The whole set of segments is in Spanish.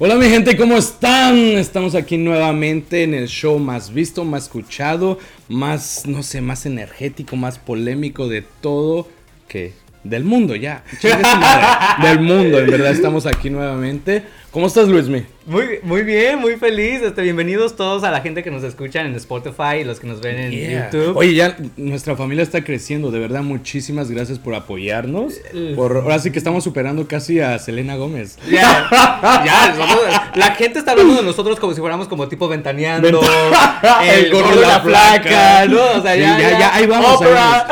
Hola mi gente, ¿cómo están? Estamos aquí nuevamente en el show más visto, más escuchado, más, no sé, más energético, más polémico de todo que del mundo ya. del mundo, en verdad estamos aquí nuevamente. ¿Cómo estás, Luismi? Muy, muy bien, muy feliz. Este, bienvenidos todos a la gente que nos escuchan en Spotify y los que nos ven en YouTube. Oye, ya nuestra familia está creciendo, de verdad, muchísimas gracias por apoyarnos. Por, ahora sí que estamos superando casi a Selena Gómez. Ya, ya, la gente está hablando de nosotros como si fuéramos como tipo ventaneando. el, gordo de la placa, ¿no? O sea, ya, ya, ya, ahí vamos. Oprah.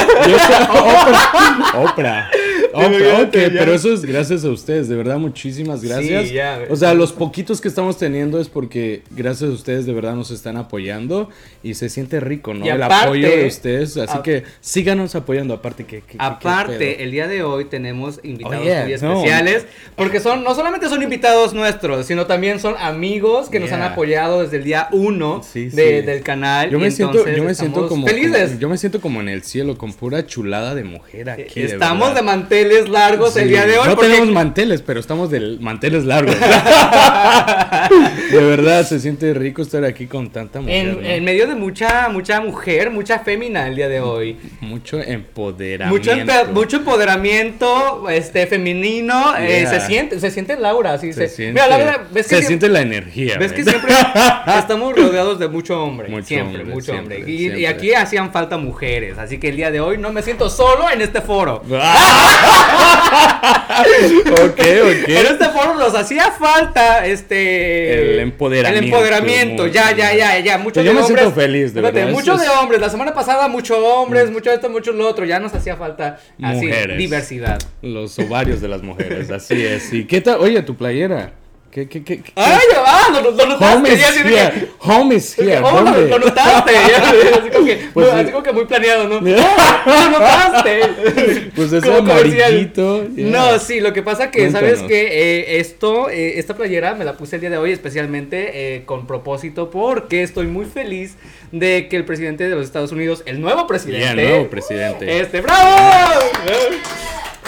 Oprah. Ok, pero eso es gracias a ustedes, de verdad, muchísimas gracias. Sí, ya, o sea, los poquitos que estamos teniendo es porque gracias a ustedes de verdad nos están apoyando y se siente rico, ¿no? el apoyo de ustedes, así que síganos apoyando, aparte que... aparte, el día de hoy tenemos invitados muy especiales, porque son, no solamente son invitados nuestros, sino también son amigos que nos han apoyado desde el día uno del canal. Yo me siento, yo me siento como, felices. yo me siento como en el cielo, con pura chulada de mujer aquí. Estamos de, mantener manteles largos el día de hoy. No tenemos manteles, pero estamos de manteles largos. de verdad, se siente rico estar aquí con tanta mujer. En, medio de mucha, mucha mujer, mucha fémina el día de hoy. Mucho empoderamiento. Mucho, mucho empoderamiento este, femenino. Eh, se siente, se siente Laura. Sí, se, siente, Laura, ¿ves que se siente la energía. Ves que siempre estamos rodeados de mucho hombre. Mucho siempre, mucho hombre. Y, aquí hacían falta mujeres. Así que el día de hoy no me siento solo en este foro. ok, ok. En este foro nos hacía falta este. El empoderamiento. El empoderamiento, ya, ya, ya, ya. Mucho yo me siento feliz, de verdad. Muchos de hombres. La semana pasada, muchos hombres, mm. mucho esto, mucho lo otro. Ya nos hacía falta así, diversidad. Los ovarios de las mujeres, así es. ¿Y qué tal? Oye, tu playera. ¿Qué, qué, qué, qué? ¡Ay, ya va! ¡Lo, lo notaste! Home is here. Home is here. Oh, lo, lo, notaste. así, como que, pues, así como que muy planeado, ¿no? ¡Lo notaste! Pues es amarillito. Yeah. No, sí, lo que pasa que, Cuéntanos. ¿sabes que eh, Esto, eh, esta playera me la puse el día de hoy especialmente eh, con propósito porque estoy muy feliz de que el presidente de los Estados Unidos, el nuevo presidente. Yeah, el nuevo presidente. Este, ¡bravo!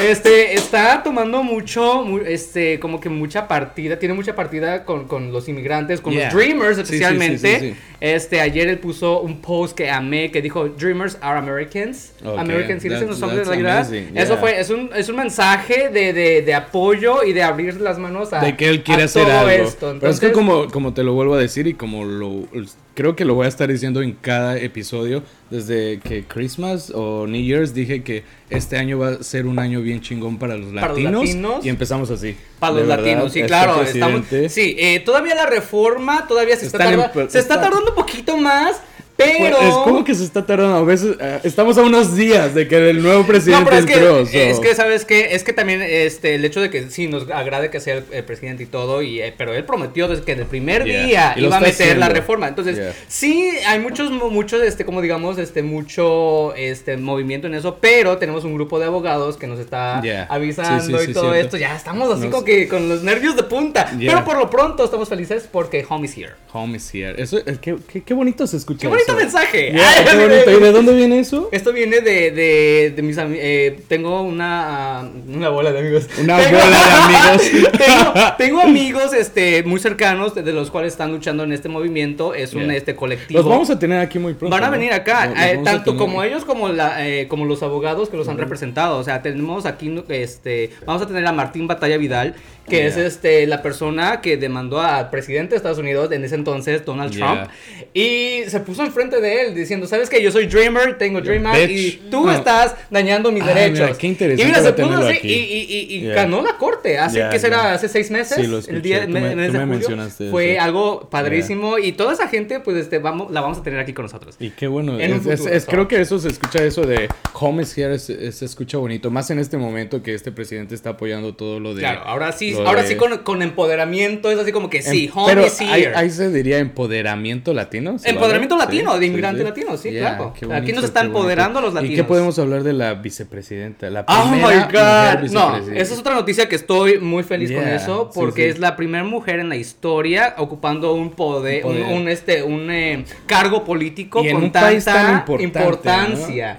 Este, está tomando mucho, este, como que mucha partida, tiene mucha partida con, con los inmigrantes, con los Dreamers especialmente. este, ayer él puso un post que amé, que dijo, Dreamers are Americans. American citizens, son de la Eso fue, es un, es un mensaje de, de, de, apoyo y de abrir las manos a De que él quiere hacer algo. Esto. Pero es que como, como te lo vuelvo a decir y como lo creo que lo voy a estar diciendo en cada episodio. Desde que Christmas o New Year's dije que este año va a ser un año bien chingón para los latinos. y empezamos así. Para los latinos, sí, este claro. Estamos, sí, eh, todavía la reforma todavía se, está, se está tardando un poquito más. Pero. es como que se está tardando. A veces eh, estamos a unos días de que el nuevo presidente no, es Que, Es que, ¿sabes qué? Es que también este, el hecho de que sí nos agrade que sea el, presidente y todo, y, eh, pero él prometió desde que en el primer día iba a meter la reforma. Entonces, sí, hay muchos, muchos, este, como digamos, este, mucho este, movimiento en eso, pero tenemos un grupo de abogados que nos está avisando y todo esto. Ya estamos así como que con los nervios de punta. Pero por lo pronto estamos felices porque home is here. Home is here. Eso, qué, qué, qué bonito se escucha mensaje. ¿Y de dónde viene eso? Esto viene de, de, de mis amigos. Eh, tengo una, una bola de amigos. Una bola de amigos. tengo, tengo, amigos este, muy cercanos de, los cuales están luchando en este movimiento. Es un este, colectivo. Los vamos a tener aquí muy pronto. Van a venir acá. Eh, tanto como ellos como, la, eh, como los abogados que los han representado. O sea, tenemos aquí. este Vamos a tener a Martín Batalla Vidal que es este la persona que demandó al presidente de Estados Unidos en ese entonces, Donald Trump, y se puso enfrente de él diciendo, ¿sabes qué? Yo soy Dreamer, tengo Dreamer y tú estás dañando mis derechos. qué interesante. Y mira, se puso así y, y, y ganó la corte, hace que será hace seis meses, el día me, mes de julio, fue algo padrísimo y toda esa gente pues este vamos la vamos a tener aquí con nosotros. Y qué bueno, es, creo que eso se escucha eso de home is here se escucha bonito, más en este momento que este presidente está apoyando todo lo de Claro, ahora sí ahora sí con, con, empoderamiento, es así como que sí, em, home is here. Ahí, se diría empoderamiento latino. Empoderamiento latino, de inmigrante latino, sí, claro. Aquí nos están empoderando los latinos. ¿Y qué podemos hablar de la vicepresidenta? La oh primera oh my God. No, esa es otra noticia que estoy muy feliz con eso, porque es la primera mujer en la historia ocupando un poder, un, este, un eh, cargo político con tanta importancia.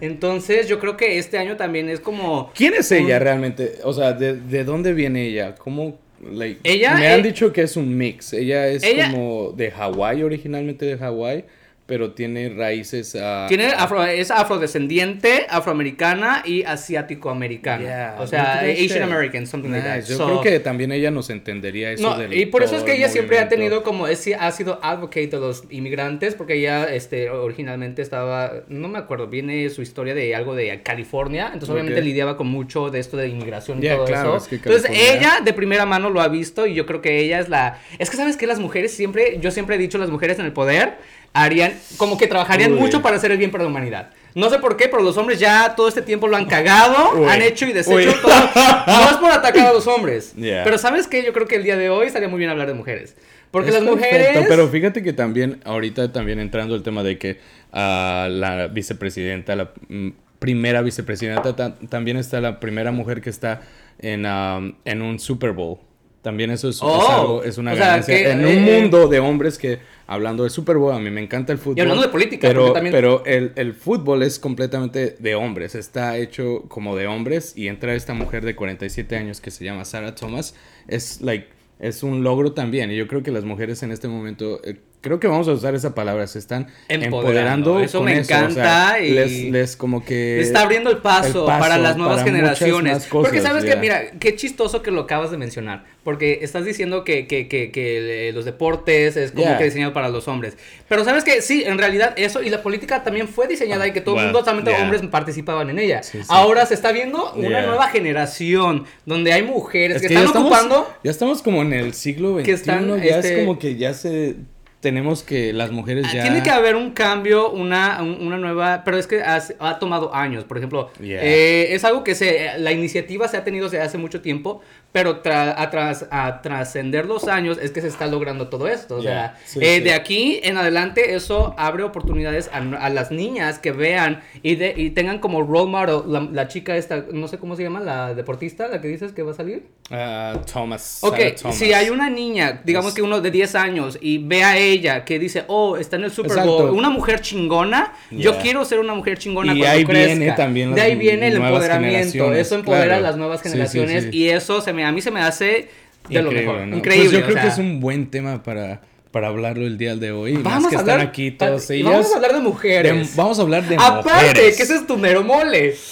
Entonces, yo creo que este año también es como. ¿Quién es ella realmente? O sea, ¿de, de dónde viene ella? ¿Cómo, like, ella, me han dicho que es un mix. Ella es como de Hawái, originalmente de Hawái pero tiene raíces. Uh, tiene afro, es afrodescendiente, afroamericana y asiático-americana. o sea, Asian American, something like that. Yo creo que también ella nos entendería eso. No, del, y por eso es que ella siempre ha tenido como, es, ha sido advocate de los inmigrantes, porque ella este, originalmente estaba, no me acuerdo, viene su historia de algo de California, entonces obviamente lidiaba con mucho de esto de inmigración y todo eso. entonces ella de primera mano lo ha visto y yo creo que ella es la... Es que sabes que las mujeres siempre, yo siempre he dicho las mujeres en el poder harían, como que trabajarían mucho para hacer el bien para la humanidad. No sé por qué, pero los hombres ya todo este tiempo lo han cagado, han hecho y deshecho todo. No es por atacar a los hombres. Pero ¿sabes qué? Yo creo que el día de hoy estaría muy bien hablar de mujeres. Porque las mujeres... Pero fíjate que también, ahorita también entrando el tema de que uh, la vicepresidenta, la mm, primera vicepresidenta, también está la primera mujer que está en, um, en un Super Bowl. También eso es, oh, algo, es una ganancia. en un eh, mundo de hombres que, hablando de Super Bowl, a mí me encanta el fútbol. Y hablando de política, pero, pero el, el, fútbol es completamente de hombres. Está hecho como de hombres. Y entra esta mujer de 47 años que se llama Sarah Thomas. Es like es un logro también. Y yo creo que las mujeres en este momento eh, creo que vamos a usar esa palabra, se están empoderando. eso me encanta y les, como que está abriendo el paso, para las nuevas generaciones. porque sabes que, mira, qué chistoso que lo acabas de mencionar, porque estás diciendo que, que, que, los deportes es como que diseñado para los hombres. Pero sabes que sí, en realidad eso y la política también fue diseñada y que todo el mundo, solamente hombres participaban en ella. Ahora se está viendo una nueva generación donde hay mujeres que, están ocupando. Ya estamos como en el siglo XXI, que están, ya es este como que ya se tenemos que las mujeres ah, ya... Tiene que haber un cambio, una, una nueva... Pero es que ha tomado años, por ejemplo. Eh, es algo que se... La iniciativa se ha tenido desde hace mucho tiempo, pero a, trascender los años es que se está logrando todo esto. O sea, eh, de aquí en adelante eso abre oportunidades a, las niñas que vean y, de, y tengan como role model la, chica esta, no sé cómo se llama, la deportista, la que dices que va a salir. Uh, Thomas. Ok, si hay una niña, digamos que uno de 10 años y ve a ella que dice, oh, está en el Super Bowl, una mujer chingona, yo quiero ser una mujer chingona y ahí viene también De ahí viene el empoderamiento, eso empodera a las nuevas generaciones y eso se me a mí se me hace de lo mejor. Increíble. Pues yo creo que es un buen tema para, para hablarlo el día de hoy. Vamos que a hablar, están aquí todos. Vamos a hablar de mujeres. vamos a hablar de Aparte, mujeres. Aparte, que ese es tu mero mole.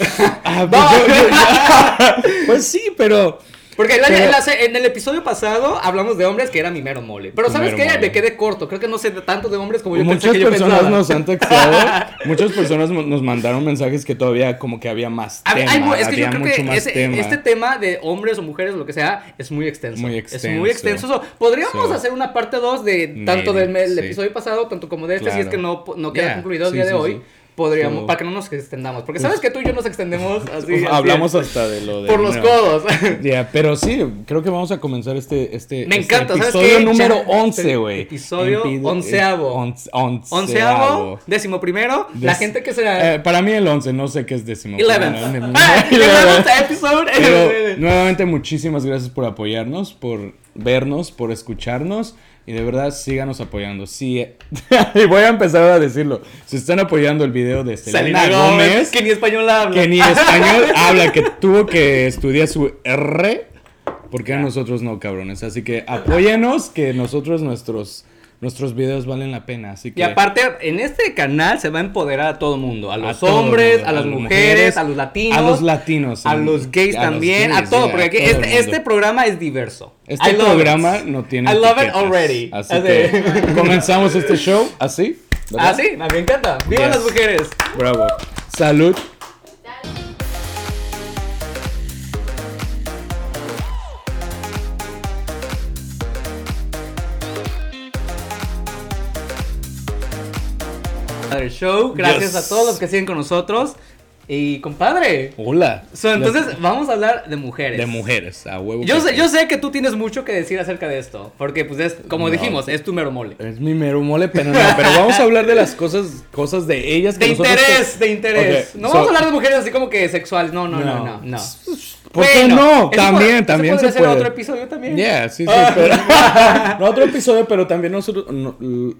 Ah, pues, pues sí, pero porque en el episodio pasado hablamos de hombres que era mi mero mole. Pero ¿sabes qué? Me quedé corto. Creo que no sé tanto de hombres como yo Muchas pensé que personas yo nos han textado. muchas personas nos mandaron mensajes que todavía como que había más tema. es que yo creo que este tema de hombres o mujeres o lo que sea es muy extenso. Muy extenso. Es muy extenso. Podríamos hacer una parte 2 de tanto del episodio pasado, tanto como de este, si es que no, no queda concluido el día de hoy podríamos, para que no nos extendamos. Porque sabes que tú y yo nos extendemos así. Hablamos hasta de lo de. Por los codos. Ya, pero sí, creo que vamos a comenzar este. este Me este encanta, episodio número 11, güey. Episodio onceavo. onceavo. Décimo primero. La gente que será. Eh, para mí el once, no sé qué es décimo. Eleven. Pero nuevamente, muchísimas gracias por apoyarnos, por vernos, por escucharnos. Y de verdad, síganos apoyando. Sí, y voy a empezar a decirlo. Si están apoyando el video de Selena, Gómez, que ni español habla. Que ni español habla, que tuvo que estudiar su R. Porque a nosotros no, cabrones. Así que apóyanos, que nosotros, nuestros nuestros videos valen la pena. Así que... Y aparte, en este canal se va a empoderar a todo mundo. A los hombres, a las mujeres, a los latinos. A los latinos. A los gays también, a todo. Porque aquí, este, este, programa es diverso. Este programa no tiene I love it already. Así, que comenzamos este show así. Así, me encanta. ¡Viva las mujeres! Bravo. Salud. Show. Gracias a todos los que siguen con nosotros. Y compadre. Hola. entonces vamos a hablar de mujeres. De mujeres, a huevo. Yo sé, yo sé que tú tienes mucho que decir acerca de esto. Porque, pues, es, como dijimos, es tu mero mole. Es mi mero mole, pero no. Pero vamos a hablar de las cosas, cosas de ellas. Que de interés, de interés. no vamos a hablar de mujeres así como que sexuales. No, no, no, no. no, ¿Por qué no? También, también se puede. otro episodio también. Yeah, sí, sí. pero, no otro episodio, pero también nosotros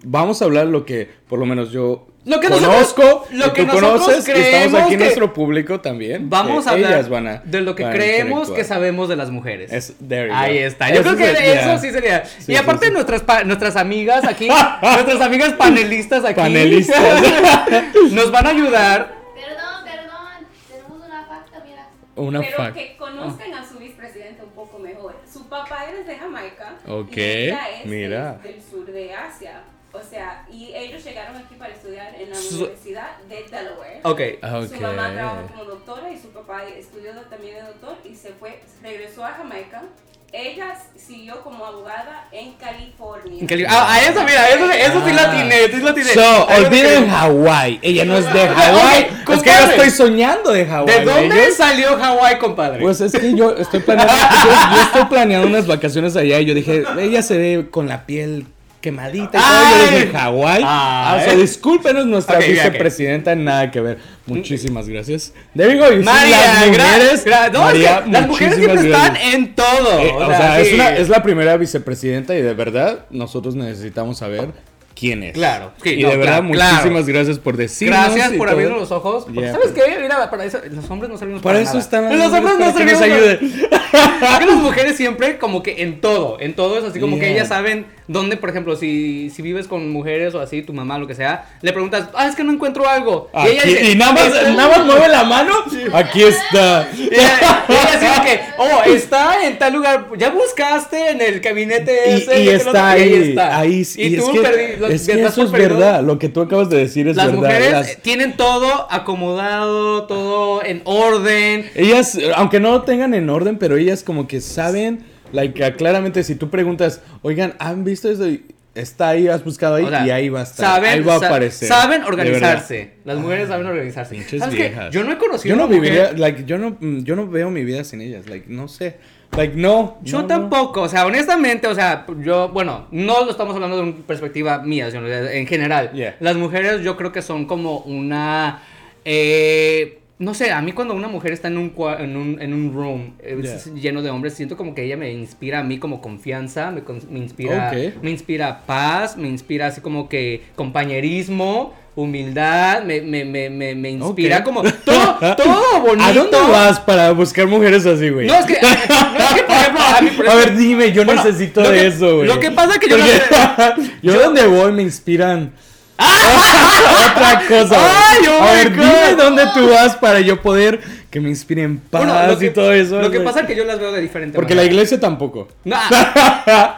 vamos a hablar lo que, por lo menos yo lo que conozco, lo que, tú conoces, estamos aquí en nuestro público también. Vamos a hablar de lo que creemos que sabemos de las mujeres. Es, Ahí está. Yo creo que eso sí sería. y aparte nuestras nuestras amigas aquí, nuestras amigas panelistas aquí, panelistas, nos van a ayudar. Perdón, perdón, tenemos una facta, mira. Una Pero que conozcan a su vicepresidente un poco mejor. Su papá es de Jamaica. Ok. Y ella es Mira. del sur de Asia. O sea, y ellos llegaron aquí para estudiar en la Universidad de Delaware. Okay. Su mamá trabajó como doctora y su papá estudió también de doctor y se fue, regresó a Jamaica. Ella siguió como abogada en California. ah, a eso, mira, eso, eso sí la ah. tiene, sí la tiene. So, olviden Hawái. Ella no es de Hawái. es que yo estoy soñando de Hawái. ¿De dónde salió Hawái, compadre? Pues es que yo estoy planeando, yo estoy planeando unas vacaciones allá y yo dije, ella se ve con la piel quemadita y todo. Yo dije Hawái. Ah, o sea, discúlpenos, nuestra vicepresidenta, nada que ver. Muchísimas gracias. There you go. María, las mujeres, no, María, las mujeres siempre están en todo. Eh, o, sea, es, una, es la primera vicepresidenta y de verdad nosotros necesitamos saber quién es. Claro. y de verdad, muchísimas gracias por decirnos. Gracias por abrirnos los ojos. ¿Sabes qué? Mira, para eso, los hombres no servimos para, para eso están Los hombres no servimos. Porque las mujeres siempre, como que en todo, en todo es así como que ellas saben dónde, por ejemplo, si, si vives con mujeres o así, tu mamá, lo que sea, le preguntas, ah, es que no encuentro algo. y ella dice, y nada más, nada más mueve la mano, aquí está. Y ella, dice que, oh, está en tal lugar, ya buscaste en el gabinete ese. Y, está, ahí, ahí está. Ahí, y, tú perdí, es que eso es verdad, lo que tú acabas de decir es verdad. Las mujeres tienen todo acomodado, todo en orden. Ellas, aunque no lo tengan en orden, pero ellas como que saben Like, claramente, si tú preguntas, oigan, ¿han visto eso? Está ahí, has buscado ahí y ahí va a estar. Saben, ahí va a aparecer. Saben organizarse. Las mujeres saben organizarse. Pinches viejas. Yo no he conocido. Yo no viviría, like, yo no, yo no veo mi vida sin ellas. Like, no sé. Like, no. Yo tampoco. O sea, honestamente, o sea, yo, bueno, no lo estamos hablando de una perspectiva mía, sino en general. Las mujeres, yo creo que son como una. Eh, no sé, a mí cuando una mujer está en un, en un, en un room eh, lleno de hombres, siento como que ella me inspira a mí como confianza, me, me inspira, me inspira paz, me inspira así como que compañerismo, humildad, me, me, me, me, inspira como todo, todo bonito. ¿A dónde vas para buscar mujeres así, güey? No, es que, no, es que por ejemplo, a, mí, a ver, dime, yo necesito de eso, güey. Lo que pasa es que yo... yo, yo donde voy me inspiran otra cosa. Ay, oh a ver, dime dónde tú vas para yo poder que me inspiren paz y todo eso. Lo que pasa es que yo las veo de diferente Porque la iglesia tampoco.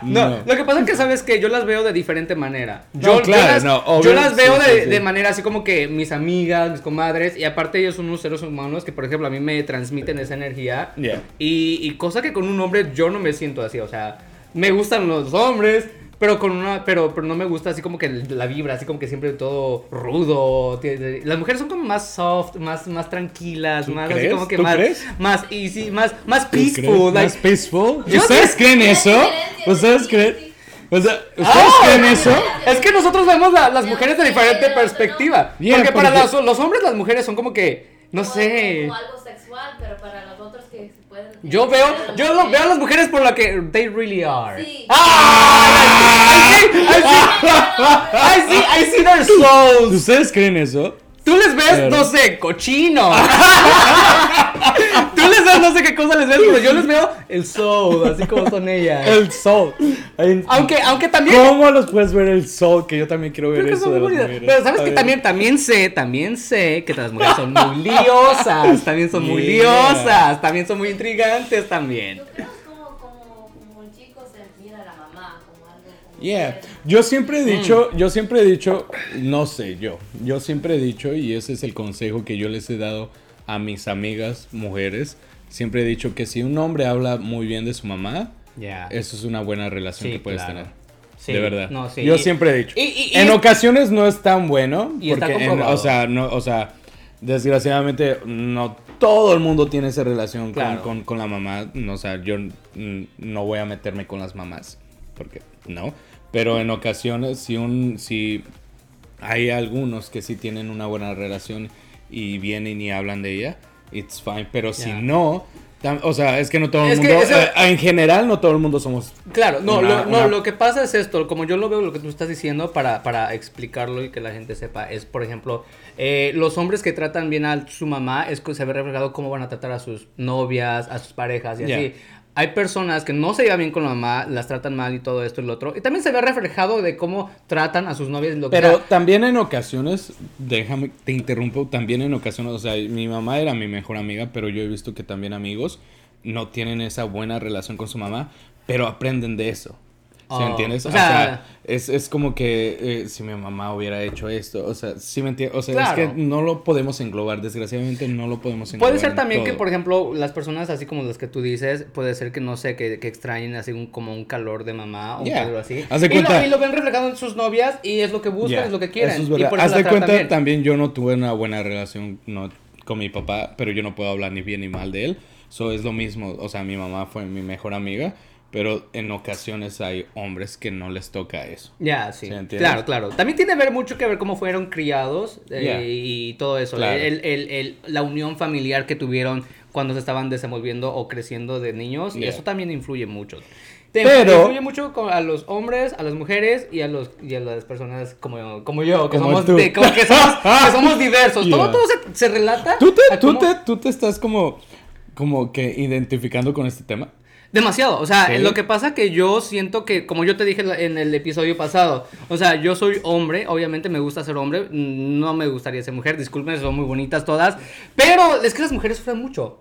No, no, Lo que pasa es que sabes que yo las veo de diferente manera. Yo, claro, yo las, veo de, de, manera así como que mis amigas, mis comadres, y aparte ellos son unos seres humanos que, por ejemplo, a mí me transmiten esa energía. Y, y cosa que con un hombre yo no me siento así. O sea, me gustan los hombres pero con una, pero, pero no me gusta así como que la vibra, así como que siempre todo rudo. Las mujeres son como más soft, más, más tranquilas, más así como que más, más easy, más, más peaceful. más peaceful. ¿Ustedes creen eso? ¿Ustedes creen? ¿ustedes ah, creen eso? Es que nosotros vemos a las mujeres de diferente perspectiva. porque, para los, los, hombres las mujeres son como que, no sé. Como algo sexual, pero para los otros que se pueden. Yo veo, yo lo, veo a las mujeres por lo que they really are. Sí. ¡Ah! I see, I see, I see, their souls. ¿Ustedes creen eso? Tú les ves, no sé, cochino. Tú les ves, no sé qué cosa les ves, pero yo les veo el soul, así como son ellas. El soul. Aunque, aunque también. ¿Cómo los puedes ver el soul? Que yo también quiero ver eso. Pero sabes que también, también sé, también sé que las mujeres son muy liosas. También son muy liosas. También son muy intrigantes también. Yeah, yo siempre he dicho, mm. yo siempre he dicho, no sé, yo, yo siempre he dicho, y ese es el consejo que yo les he dado a mis amigas mujeres, siempre he dicho que si un hombre habla muy bien de su mamá, eso es una buena relación que puedes tener. de verdad. Yo siempre he dicho. en ocasiones no es tan bueno, porque, o sea, no, o sea, desgraciadamente no todo el mundo tiene esa relación con, con, la mamá. o sea, yo no voy a meterme con las mamás, porque no. Pero en ocasiones, si, un, si hay algunos que sí tienen una buena relación y vienen y hablan de ella, it's fine. Pero si no, O sea, es que no todo el mundo. Eh, en general, no todo el mundo somos. Claro, no, lo, no, lo que pasa es esto. Como yo lo veo, lo que tú estás diciendo, para, para explicarlo y que la gente sepa, es, por ejemplo, eh, los hombres que tratan bien a su mamá, es que se ve reflejado cómo van a tratar a sus novias, a sus parejas y así hay personas que no se llevan bien con la mamá, las tratan mal y todo esto y lo otro. Y también se ve reflejado de cómo tratan a sus novias. Lo Pero también en ocasiones, déjame, te interrumpo, también en ocasiones, o sea, mi mamá era mi mejor amiga, pero yo he visto que también amigos no tienen esa buena relación con su mamá, pero aprenden de eso. ¿Sí me oh, entiendes? O sea, es, es, como que eh, si mi mamá hubiera hecho esto, o sea, sí me entiendes, o sea, es que no lo podemos englobar, desgraciadamente no lo podemos englobar. Puede ser también que, por ejemplo, las personas así como las que tú dices, puede ser que no sé, que, que extrañen así un, como un calor de mamá o algo así. y, lo, ven reflejado en sus novias y es lo que buscan, es lo que quieren. Eso es verdad. Haz de cuenta, también yo no tuve una buena relación no, con mi papá, pero yo no puedo hablar ni bien ni mal de él. Eso es lo mismo, o sea, mi mamá fue mi mejor amiga pero en ocasiones hay hombres que no les toca eso. Ya, sí. Claro, claro. También tiene ver mucho que ver cómo fueron criados eh, y todo eso. El, el, el, la unión familiar que tuvieron cuando se estaban desenvolviendo o creciendo de niños. Y eso también influye mucho. Pero influye mucho a los hombres, a las mujeres y a los y a las personas como, como yo, que, somos, que, somos, que somos diversos. Todo, todo se, se relata. ¿Tú te, tú, te, ¿Tú te estás como, como que identificando con este tema? Demasiado, o sea, lo que pasa que yo siento que, como yo te dije en el episodio pasado, o sea, yo soy hombre, obviamente me gusta ser hombre, no me gustaría ser mujer, disculpen, son muy bonitas todas, pero es que las mujeres sufren mucho.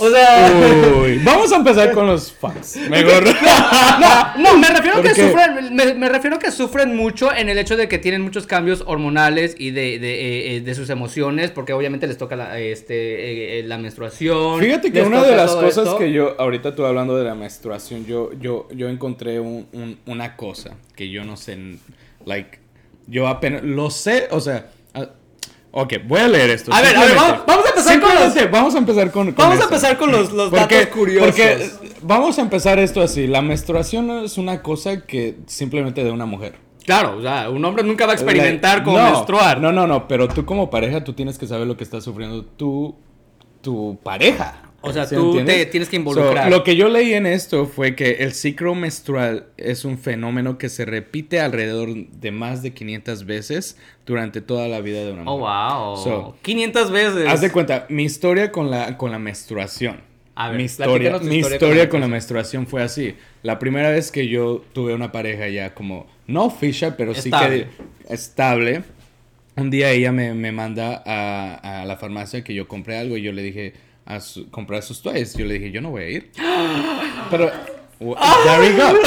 O sea. vamos a empezar con los fans. Mejor. No, no, me refiero que sufren. Me, refiero que sufren mucho en el hecho de que tienen muchos cambios hormonales y de, de, eh, de sus emociones. Porque obviamente les toca la, este, eh, la menstruación. Fíjate que una de las cosas que yo. Ahorita tú hablando de la menstruación. Yo, yo, yo encontré un, una cosa que yo no sé. Like. Yo apenas. Lo sé. O sea Ok, voy a leer esto. A ver, a ver, vamos, a empezar con los... Vamos a empezar con, Vamos a empezar con los, los datos curiosos. Porque vamos a empezar esto así. La menstruación es una cosa que simplemente de una mujer. Claro, o sea, un hombre nunca va a experimentar con menstruar. No, no, no, pero tú como pareja, tú tienes que saber lo que está sufriendo tu, tu pareja. O sea, tú te tienes que involucrar. lo que yo leí en esto fue que el ciclo menstrual es un fenómeno que se repite alrededor de más de 500 veces durante toda la vida de una mujer. Oh, wow. 500 veces. Haz de cuenta, mi historia con la, con la menstruación. A ver, mi historia, mi historia, con, la menstruación fue así. La primera vez que yo tuve una pareja ya como, no fisher, pero sí que estable. Un día ella me, me manda a, a la farmacia que yo compré algo y yo le dije a comprar sus toys. Yo le dije, yo no voy a ir. Pero, there we go.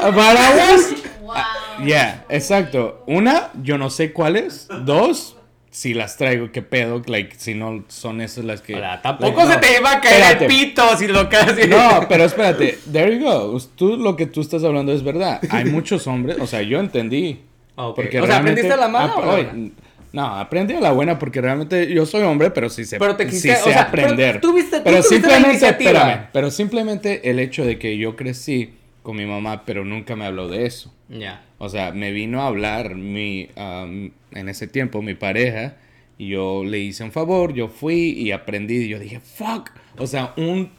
Paraguas. Yeah, exacto. Una, yo no sé cuáles. Dos, si las traigo, qué pedo, like, si no son esas las que... tampoco se te iba a caer el pito si lo casi... No, pero espérate, there you go. Tú, lo que tú estás hablando es verdad. Hay muchos hombres, o sea, yo entendí. Porque o sea, ¿aprendiste la mano? No, aprendí a la buena porque realmente yo soy hombre, pero sí sé, pero te sí sé aprender. Pero, pero simplemente, espérame, pero simplemente el hecho de que yo crecí con mi mamá, pero nunca me habló de eso. Ya. O sea, me vino a hablar mi, en ese tiempo mi pareja y yo le hice un favor, yo fui y aprendí y yo dije, fuck. O sea, un,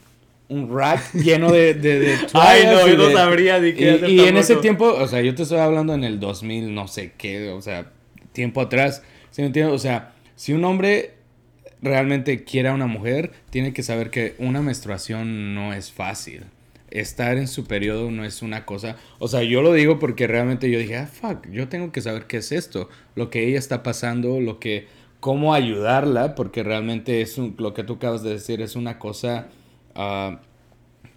un rack lleno de, de, Ay, no, yo no sabría de qué Y, y en ese tiempo, o sea, yo te estoy hablando en el 2000, no sé qué, o sea, tiempo atrás. ¿Sí entiendes? O sea, si un hombre realmente quiere a una mujer, tiene que saber que una menstruación no es fácil. Estar en su periodo no es una cosa. O sea, yo lo digo porque realmente yo dije, ah, fuck, yo tengo que saber qué es esto. Lo que ella está pasando, lo que. cómo ayudarla, porque realmente es lo que tú acabas de decir, es una cosa ah,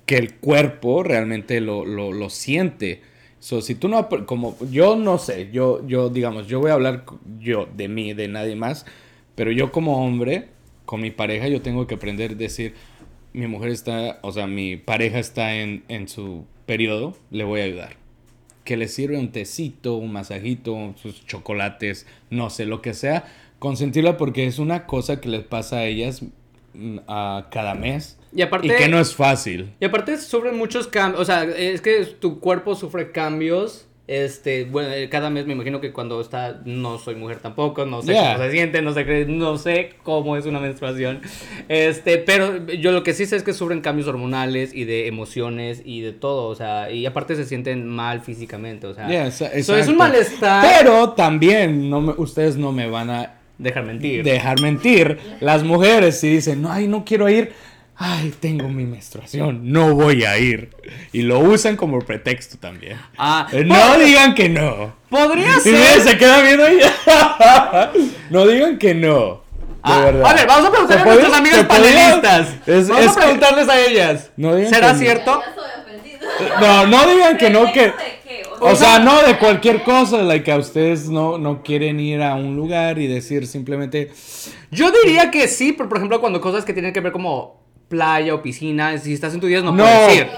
que el cuerpo realmente lo, lo, lo siente. So, si tú no, como yo no sé, yo, yo, digamos, yo voy a hablar yo de mí, de nadie más, pero yo como hombre, con mi pareja, yo tengo que aprender a decir, mi mujer está, o sea, mi pareja está en, en su periodo, le voy a ayudar. Que le sirve un tecito, un masajito, sus chocolates, no sé, lo que sea, consentirla porque es una cosa que les pasa a ellas mm, a cada mes y aparte. Y que no es fácil. Y aparte sufren muchos cambios. O sea, es que tu cuerpo sufre cambios este, bueno, eh, cada mes me imagino que cuando está, no soy mujer tampoco, no sé cómo se siente, no sé, no sé cómo es una menstruación. Este, pero yo lo que sí sé es que sufren cambios hormonales y de emociones y de todo, o sea, y aparte se sienten mal físicamente, o sea, eso es un malestar. Pero también no ustedes no me van a dejar mentir. Dejar mentir. Las mujeres si dicen, "No, ay, no quiero ir." Ay, tengo mi menstruación, no voy a ir. Y lo usan como pretexto también. Ah, eh, no digan que no. Podría ser. Y se queda viendo ella. no digan que no. De ah, verdad. A ver, vamos a preguntarle a nuestras amigas panelistas. vamos a preguntarles a ellas. ¿Será cierto? No, no digan que no, que. O sea, no de cualquier cosa, like que a ustedes no, no quieren ir a un lugar y decir simplemente. Yo diría que sí, pero por ejemplo, cuando cosas que tienen que ver como playa o piscina, si estás en tu día no, puedes ir.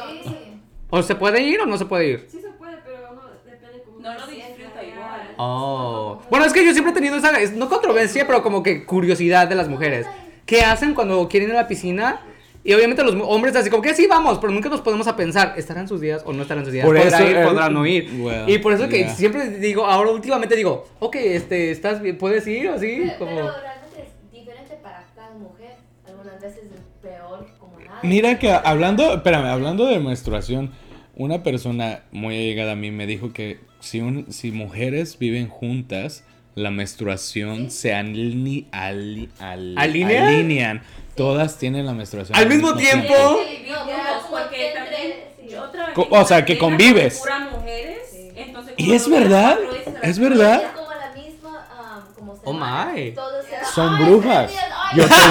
¿O se puede ir o no se puede ir? Sí se puede, pero no depende cómo No lo disfruta igual. Oh. Bueno, es que yo siempre he tenido esa, no controversia, pero como que curiosidad de las mujeres. ¿Qué hacen cuando quieren ir a la piscina? Y obviamente los hombres así como que sí vamos, pero nunca nos podemos a pensar, ¿estarán sus días o no estarán sus días? Por ¿Podrá ir, podrá no ir? y por eso que siempre digo, ahora últimamente digo, ok, este, ¿estás bien? ¿Puedes ir o así? como... pero realmente es diferente para cada mujer. Algunas veces peor como nada. Mira que hablando, espérame, hablando de menstruación, una persona muy allegada a mí me dijo que si, un, si mujeres viven juntas, la menstruación se aline, alinean. Todas tienen la menstruación. Al mismo, tiempo. o sea, que convives. y es verdad, es verdad. Oh my. Son brujas. Yo te digo,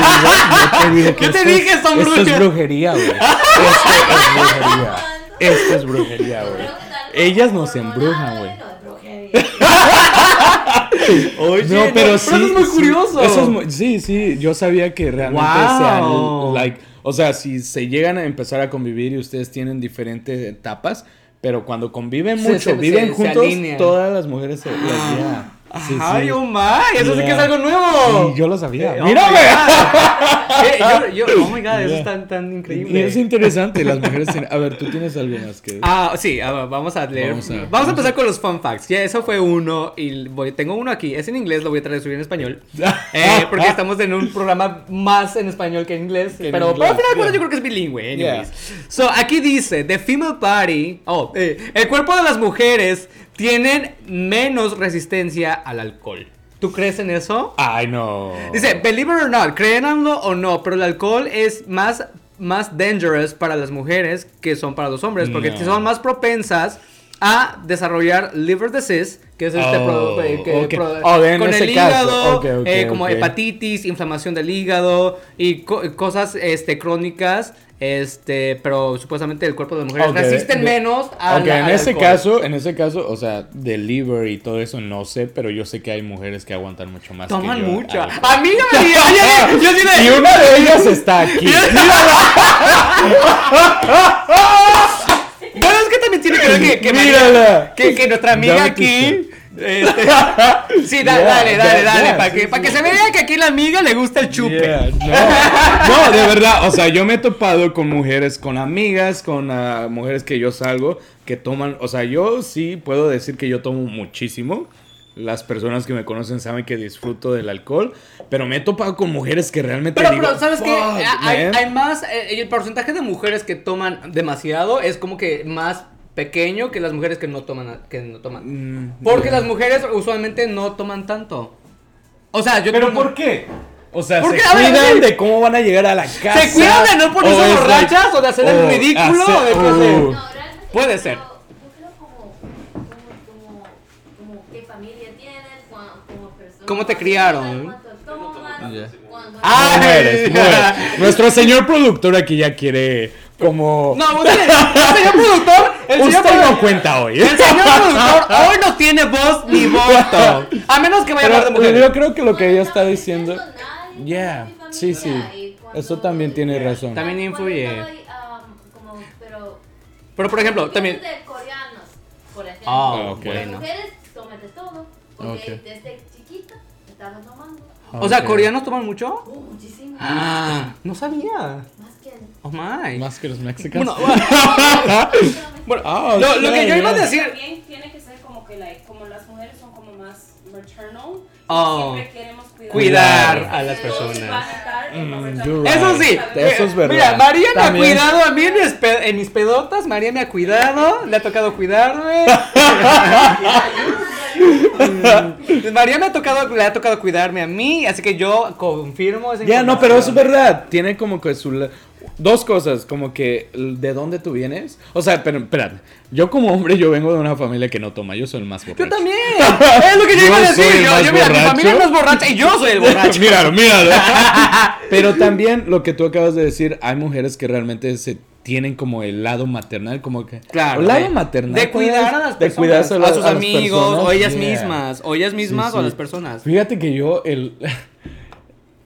yo te dije que yo te dije, son brujas. Esto es brujería, güey. Esto es brujería. Esto es brujería, güey. Ellas nos embrujan, güey. Oye, no, pero sí. Eso es muy curioso. Eso es muy, sí, sí. Yo sabía que realmente sean like. O sea, si se llegan a empezar a convivir y ustedes tienen diferentes etapas, pero cuando conviven mucho, viven juntos, todas las mujeres se. Ah. ¡Ay, oh my! Eso sí que es algo nuevo. Sí, yo lo sabía. Oh ¡Mírame! yo, yo, oh my god, eso es tan, tan increíble. Y es interesante, las mujeres tienen... A ver, tú tienes algo más que. Ah, sí, vamos a leer. Vamos a, empezar con los fun facts. Ya, eso fue uno. Y voy, tengo uno aquí. Es en inglés, lo voy a traducir en español. Eh, porque estamos en un programa más en español que en inglés. pero, al final, bueno, yo creo que es bilingüe. Anyways. So, aquí dice: The female body. Oh, eh, el cuerpo de las mujeres tienen menos resistencia al alcohol. ¿Tú crees en eso? Ay, no. Dice, believe it or not, créanlo o no, pero el alcohol es más, más dangerous para las mujeres que son para los hombres, porque son más propensas a desarrollar liver disease, que es este oh, que oh, con el hígado, eh, como hepatitis, inflamación del hígado y cosas este, crónicas este, pero supuestamente el cuerpo de las mujeres resisten menos a Ok, en ese caso, en ese caso, o sea, del liver y todo eso no sé, pero yo sé que hay mujeres que aguantan mucho más Toman que yo mucho. A mí no me digas, yo, Y una de ellas está aquí. bueno, es que también tiene que ver que, que, que, nuestra amiga aquí este, sí, dale, dale, dale, dale, para que, que se vea que aquí la amiga le gusta el chupe. no. de verdad, o sea, yo me he topado con mujeres, con amigas, con ah, mujeres que yo salgo, que toman, o sea, yo sí puedo decir que yo tomo muchísimo. Las personas que me conocen saben que disfruto del alcohol, pero me he topado con mujeres que realmente pero, pero ¿sabes qué? Hay, hay, más, eh, el porcentaje de mujeres que toman demasiado es como que más pequeño que las mujeres que no toman. Que no toman. Mm, Porque las mujeres usualmente no toman tanto. O sea, yo ¿Pero por qué? O sea, se cuidan de cómo van a llegar a la casa. Se cuidan de no ponerse borrachas o de hacer el ridículo o de uh. Puede ser. ¿Cómo te criaron? Ah, mujeres, Nuestro señor productor aquí ya quiere como. No, usted, el señor productor. El usted señor no cuenta hoy. El señor productor hoy no tiene voz ni voto. A menos que vaya a hablar de mujeres. Yo creo que lo que ella está diciendo. Ya, yeah, sí, sí. Eso también tiene razón. También influye. Pero, por ejemplo, también. de coreanos, por ejemplo. Ah, ok. Las mujeres toman de todo. Porque desde chiquita estaban tomando. O sea, ¿coreanos toman mucho? Uh, muchísimo. Ah, no sabía. Oh my. Más que los mexicanos. Bueno, bueno oh, lo, que yo iba a decir. También tiene que ser como más maternal. Oh. Siempre queremos cuidar, cuidar a las personas. Mm, Eso sí, eso es verdad. Mira, María me También. ha cuidado a mí en mis, en mis pedotas. María me ha cuidado, le ha tocado cuidarme. María me ha tocado, le ha tocado cuidarme a mí, así que yo confirmo Ya, no, pero eso es verdad. Tiene como que su... Dos cosas, como que de dónde tú vienes. O sea, pero espérate. Yo como hombre, yo vengo de una familia que no toma. Yo soy el más borracho. Yo también. Es lo que yo, Yo iba a decir. Yo, yo, mira, mi familia es más borracha y yo soy el borracho. míralo, míralo. Pero también lo que tú acabas de decir, hay mujeres que realmente se tienen como el lado maternal, como que... Claro. el lado de- maternal. De pues, cuidar a las de personas. cuidar a, la- sus amigos, personas. o ellas Yeah. mismas. O ellas mismas Sí, o a las personas. Fíjate que yo, el,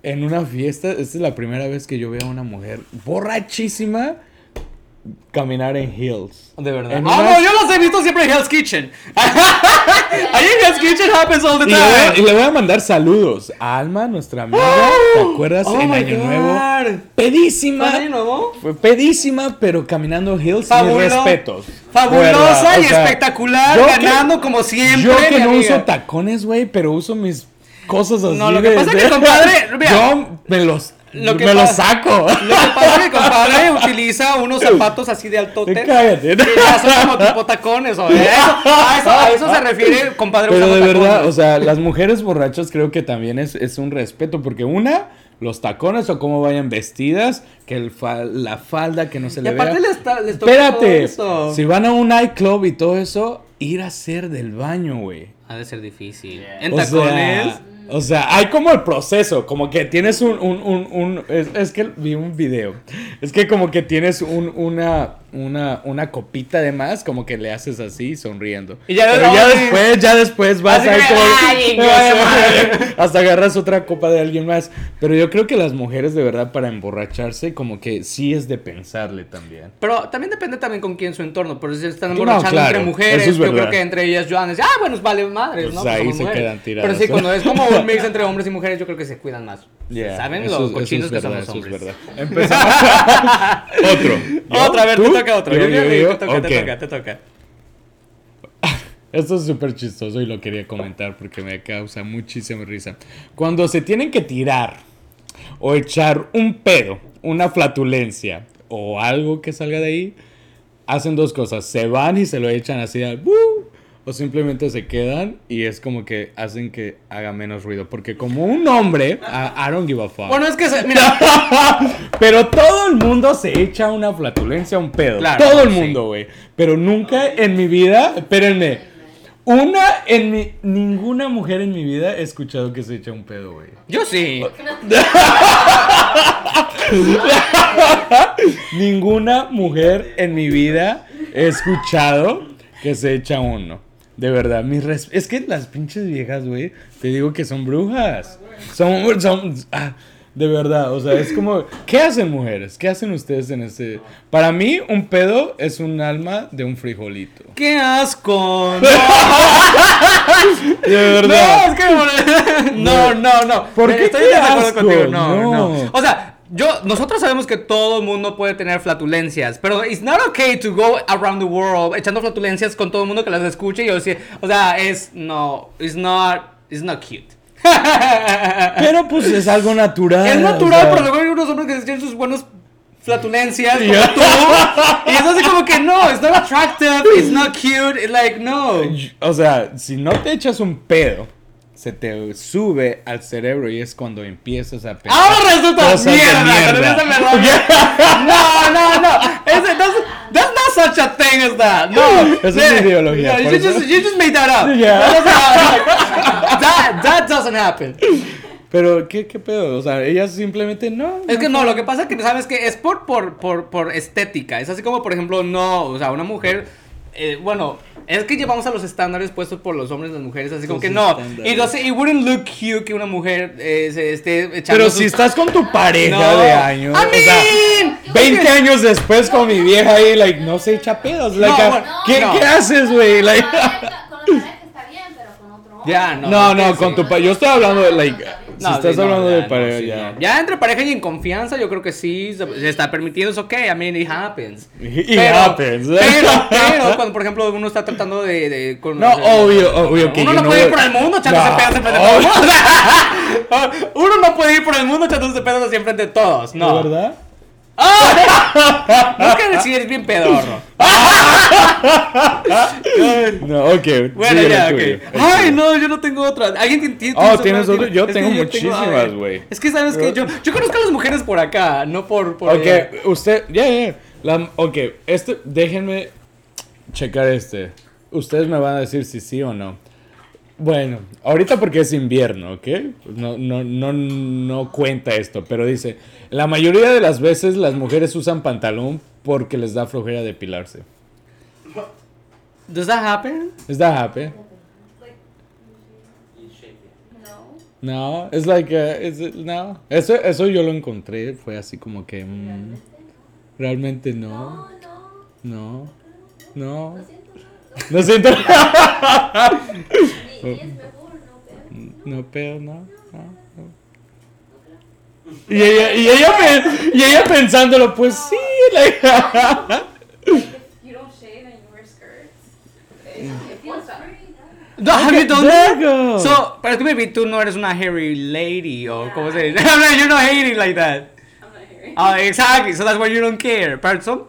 en una fiesta, esta es la primera vez que yo veo a una mujer borrachísima caminar en heels. De verdad. Ah, unas- no, yo los he visto siempre en Hell's Kitchen. Ahí en Hell's Kitchen happens all the Y le, voy y time. le voy a mandar saludos a Alma, nuestra amiga. ¿Te acuerdas? Oh en Año God. Nuevo. Pedísima. ¿Fue año nuevo? Fue pedísima, pero caminando hills. Fabulo- mis respetos. Fabulosa y O sea, espectacular, que- ganando como siempre. Yo que no amiga. uso tacones, güey, pero uso mis cosas así. No, lo que de- pasa es que, compadre, mira, yo me los, lo que me los pasa- saco. Lo que pasa es que compadre utiliza unos zapatos así de altote. Cállate. Son como tipo tacones, o eso, a, eso, a eso se refiere, compadre. Pero de verdad, tacones. o sea, las mujeres borrachas creo que también es, es un respeto, porque una, los tacones o cómo vayan vestidas, que el fa- la falda que no se Y le aparte vea. les, les Espérate, todo eso. si van a un nightclub y todo eso, ir a hacer del baño, güey. Ha de ser difícil. En O tacones. sea, o sea, hay como el proceso, como que tienes un, un, un, un- es, es que vi un video, es que como que tienes un, una, una, una copita de más, como que le haces así, sonriendo. Y ya- Pero ya ay. después, ya después vas ahí madre", hasta agarras otra copa de alguien más. Pero yo creo que las mujeres de verdad para emborracharse, como que sí es de pensarle también. Pero también depende también con quién su entorno. Por si están No, emborrachando claro, entre mujeres, es yo creo que entre ellas Joan dice, ah, bueno, vale madres, Pues ¿no? ahí somos se mujeres". quedan tiradas. Pero sí, cuando es como un mix entre hombres y mujeres, yo creo que se cuidan más. Yeah, ¿Saben eso lo es- eso cochinos es que verdad, somos es hombres? verdad. Empezamos. Otro. ¿Yo? Otra, a ver, ¿Tú? te toca otro. Yo, Yo. Te toca, te toca, te toca. Esto es súper chistoso y lo quería comentar porque me causa muchísima risa. Cuando se tienen que tirar o echar un pedo, una flatulencia o algo que salga de ahí, hacen dos cosas. Se van y se lo echan así al... "Woo", O simplemente se quedan y es como que hacen que haga menos ruido. Porque como un hombre, I, I don't give a fuck. Bueno, es que, se- mira, Pero todo el mundo se echa una flatulencia, un pedo. Claro, todo el sí. mundo, güey. Pero nunca en mi vida, espérenme. Una en mi. Ninguna mujer en mi vida he escuchado que se echa un pedo, güey. yo sí. Ninguna mujer en mi vida he escuchado que se echa uno. De verdad, mis res- es que las pinches viejas, güey, te digo que son brujas. Son, son ah, de verdad, o sea, es como, ¿qué hacen mujeres? ¿Qué hacen ustedes en este? Para mí, un pedo es un alma de un frijolito. ¡Qué asco! De No, verdad. es que no, no, no. ¿Por qué Estoy de acuerdo contigo. No, no, No. O sea, yo, nosotros sabemos que todo el mundo puede tener flatulencias, pero it's not okay to go around the world echando flatulencias con todo el mundo que las escuche y yo decir, o sea, es no, it's not, it's not cute. Pero pues es algo natural. Es o natural, sea. pero luego hay unos hombres que tienen sus buenos flatulencias como tú y es así como que no, it's not attractive, it's not cute, it's like no. O sea, si no te echas un pedo, se te sube al cerebro y es cuando empiezas a pensar. Ahora resulta mierda. No, no, no. Ese, that's, that's not such a thing as that. No. Esa es mi ideología, No, you, eso- just, you just made that up. Yeah. That, doesn't happen. that, doesn't happen. Pero, ¿qué, ¿qué pedo? O sea, ellas simplemente no. Es que no, lo que pasa es que, ¿sabes que Es por, por, por, por estética. Es así como, por ejemplo, no, o sea, una mujer, eh, bueno, es que llevamos a los estándares puestos por los hombres y las mujeres, así como Los que no. Y no sé, it wouldn't look cute que una mujer eh, se esté echando Pero sus- si estás con tu pareja No. de años. I o sea, mean, 20 años después con mi vieja ahí, like, no se echa pedos. Like, No, bueno, ¿qué, no. ¿qué haces, güey? Like, Con la pareja está bien, pero con otro Ya, no. No, no, con tu pareja. Yo estoy hablando de, like, si estás hablando de pareja, ya. Ya entre pareja y en confianza, yo creo que sí se, está permitiendo. Es ok, I mean, it happens. It pero, happens. Pero, pero, cuando por ejemplo uno está tratando de. de con, no, obvio, obvio que Uno no puede ir por el mundo echándose no, pedos enfrente de todos. uno no puede ir por el mundo echándose pedos así enfrente de todos, ¿no? ¿De verdad? ¡Ah! No quiero decir eres bien pedorro. no, ok. Bueno, ya, ok. Ay, no, yo no tengo otra. ¿Alguien tiene Oh, tienes otro. Yo tengo muchísimas, güey. Es que sabes que yo, yo conozco a las mujeres por acá, no por. por ok, usted. Ya, yeah, ya. Ok, este. Déjenme checar este. Ustedes me van a decir si sí o no. Bueno, ahorita porque es invierno, ¿ok? No, no, no, no cuenta esto, pero dice, la mayoría de las veces las mujeres usan pantalón porque les da flojera depilarse. Does that happen? Does that happen? No, es like, uh, no. Eso, eso yo lo encontré, fue así como que, mm, realmente no. No, no. No siento. No peor, no. Y ella, y ella, y ella pensándolo, pues sí. Like, No, have you done that? So, para ti, maybe tú no eres una hairy lady, o como se dice. you're not hairy like that. I'm not hairy. Oh, exactly. So that's why you don't care. But some,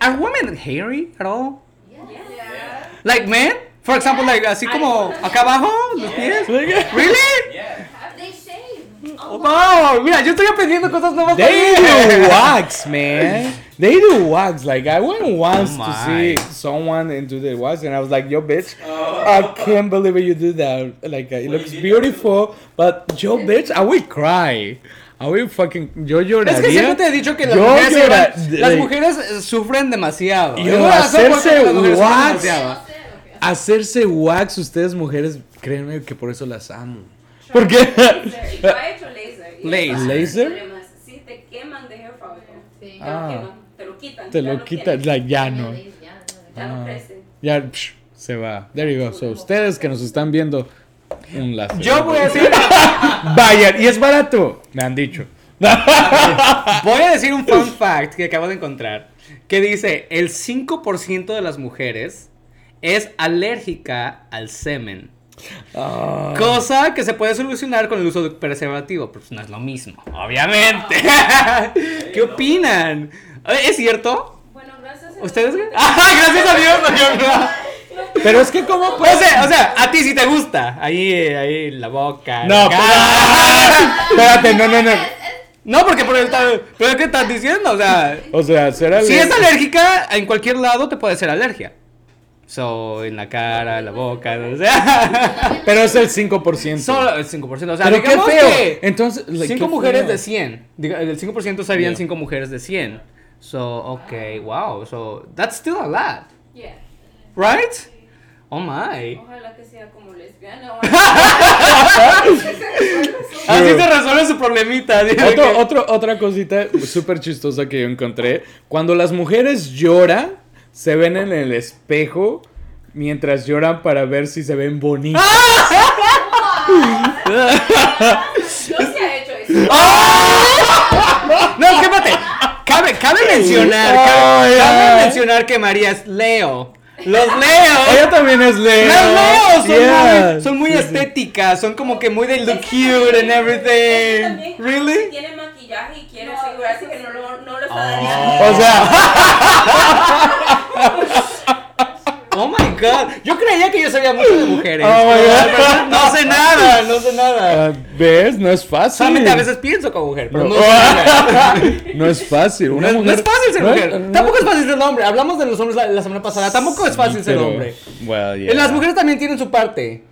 are women hairy at all? Yeah. Like men? For example, like así como acá abajo, los pies. Really? Yeah. They shave. Oh, wow, mira, yo estoy aprendiendo cosas nuevas. They do wax, man. They do wax. Like I went once oh to see someone into the wax, and I was like, "Yo, bitch, oh. I can't believe you do that. Like it looks beautiful, but yo, bitch, I will cry." I will fucking, yo lloraría. Es que siempre te he dicho que las, mujeres, llora, las mujeres sufren demasiado. Yo, hacerse wax hacerse wax, ustedes mujeres, créanme que por eso las amo. ¿Por qué? Yo he hecho laser. Laser. ¿Laser? Sí, te queman de hair follicle. Sí. Ah. Te lo quitan. Te lo quitan, like, ya no. Ya no crece. Ya se va. There you go. So, ustedes que nos están viendo, un láser. Yo voy a decir. Vaya, y es barato. Me han dicho. voy a decir un fun fact que acabo de encontrar. Que dice: el 5% de las mujeres es alérgica al semen. Ah. Cosa que se puede solucionar con el uso de preservativo, pero pues no es lo mismo, obviamente. ¿Qué opinan? ¿Es cierto? Bueno, gracias a ¿Ustedes? ¡Ah, gracias a Dios! Pero es que cómo puede... O sea, o sea, a ti sí te gusta. Ahí, ahí, la boca. No, espérate, no, no, no. No, porque por el pero ¿qué estás diciendo? O sea, o sea, será Si es alérgica, en cualquier lado te puede ser alergia. So, en la cara, en la boca, o sea. Pero es el 5%. Solo el 5%. O sea, Pero qué feo. Entonces, 5 mujeres de 100. El 5% serían 5 mujeres de 100. So, okay, wow. So, that's still a lot. Yeah. Right? Oh my. Ojalá que sea como lesbiana. Así se resuelve su problemita. Otro, otro, otra cosita súper chistosa que yo encontré. Cuando las mujeres lloran se ven en el espejo mientras lloran para ver si se ven bonitas. no se ha hecho eso. No, espérate. Cabe, cabe mencionar, cabe, cabe mencionar que María es Leo. Los Leo. Ella también es Leo. Los Leo son, muy, son muy estéticas, son como que muy de look cute and everything. Really? Tiene maquillaje y quiere asegurarse que no lo, no lo está dañando. O sea. Oh my god, yo creía que yo sabía mucho de mujeres. Oh my god. No sé nada, no sé nada. Uh, ¿Ves? No es fácil. Solamente a veces pienso como mujer, pero no, no es fácil. Una no, mujer... no, es fácil ser mujer. Tampoco es fácil ser hombre. Hablamos de los hombres la, la semana pasada. Tampoco es fácil ser hombre. Well, yeah. Las mujeres también tienen su parte.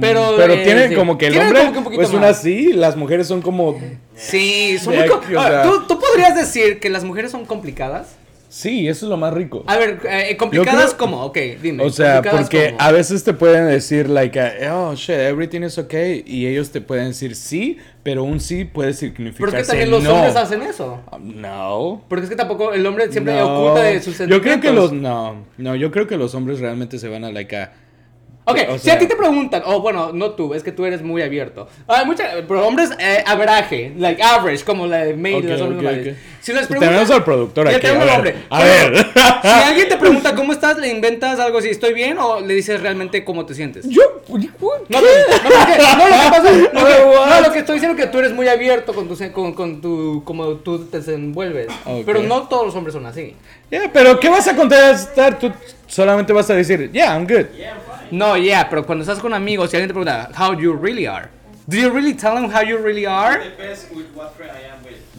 Pero, pero eh, tienen sí. como que el hombre un pues una así, las mujeres son como Sí, son muy sea, ¿tú, ¿tú, podrías decir que las mujeres son complicadas? Sí, eso es lo más rico. A ver, eh, complicadas creo, como, ok, dime. O sea, porque a veces te pueden decir, like, oh shit, everything is okay. Y ellos te pueden decir sí, pero un sí puede significar. Pero es que también los no. hombres hacen eso. No. Porque es que tampoco el hombre siempre no. oculta de sus sentimientos. Yo creo que los. No, no, yo creo que los hombres realmente se van a, like, a Ok, si a ti te preguntan, o oh, bueno, no tú, es que tú eres muy abierto. Hay muchas, pero hombres, eh, like average, como la de May, okay, okay, Si les preguntan, tenemos al productor aquí. A ver, a ver. Si alguien te pregunta cómo estás, le inventas algo así, ¿estoy bien? O le dices realmente cómo te sientes. Yo, no, no, no, lo que pasa, lo que, no, lo que estoy diciendo es que tú eres muy abierto con tu, con, con tu, como tú te desenvuelves. Pero no todos los hombres son así. Yeah, pero ¿qué vas a contestar? Tú solamente vas a decir, yeah, I'm good. Yeah, no, yeah, pero cuando estás con amigos, si alguien te pregunta, how you really are, do you really tell them how you really are?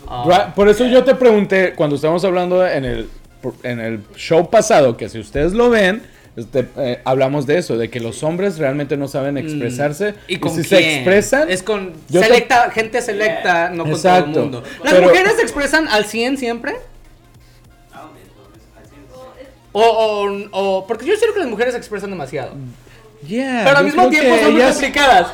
Ah. Por eso yo te pregunté, cuando estábamos hablando en el, en el show pasado, que si ustedes lo ven, este, eh, hablamos de eso, de que los hombres realmente no saben mm. expresarse. ¿Y, con si se expresan. Es con selecta, gente selecta, no con todo el mundo. ¿Las mujeres se expresan al 100 siempre? O, o, o, porque yo siento que las mujeres se expresan demasiado. pero al mismo tiempo son muy complicadas.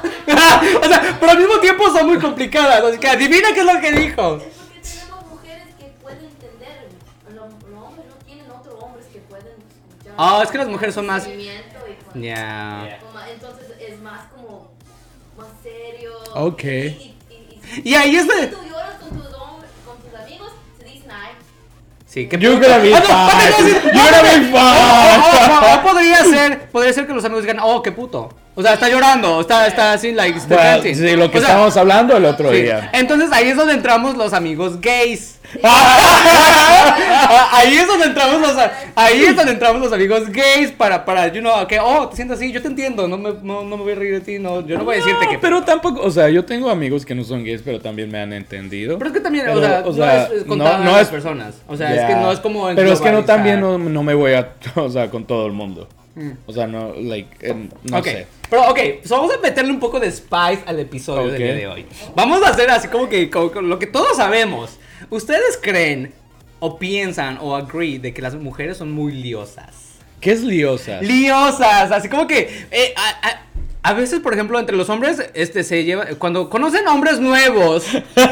o sea, pero al mismo tiempo son muy complicadas. Así que adivina qué es lo que dijo. Tenemos mujeres que pueden entender. Los, hombres no tienen otros hombres que pueden escuchar. Ah, es que las mujeres son más. Ya. Entonces es más como. Más serio. Ok. Y, y, y, ahí es de. Sí, que You're gonna be fine. You're gonna be fine. O podría ser, podría ser que los amigos digan, oh, qué puto. O sea, está llorando, está, está así, like, well, Sí, lo que estábamos hablando el otro día. Entonces ahí es donde entramos los amigos gays. ahí es donde entramos los ahí es donde entramos los amigos gays para para you know que oh te sientes así yo te entiendo no me, no, no me voy a reír de ti no yo no voy a decirte que pero tampoco o sea yo tengo amigos que no son gays pero también me han entendido. Pero es que también o, sea, no es con todas las personas o sea es que no es como pero es que no también no, no me voy a o sea con todo el mundo mm. o sea no like no sé pero, ok, vamos a meterle un poco de spice al episodio del día de hoy. Vamos a hacer así como que lo que todos sabemos. ¿Ustedes creen o piensan o agree de que las mujeres son muy liosas? ¿Qué es liosas? Liosas, así como que eh, a, veces, por ejemplo, entre los hombres, este se lleva cuando conocen hombres nuevos,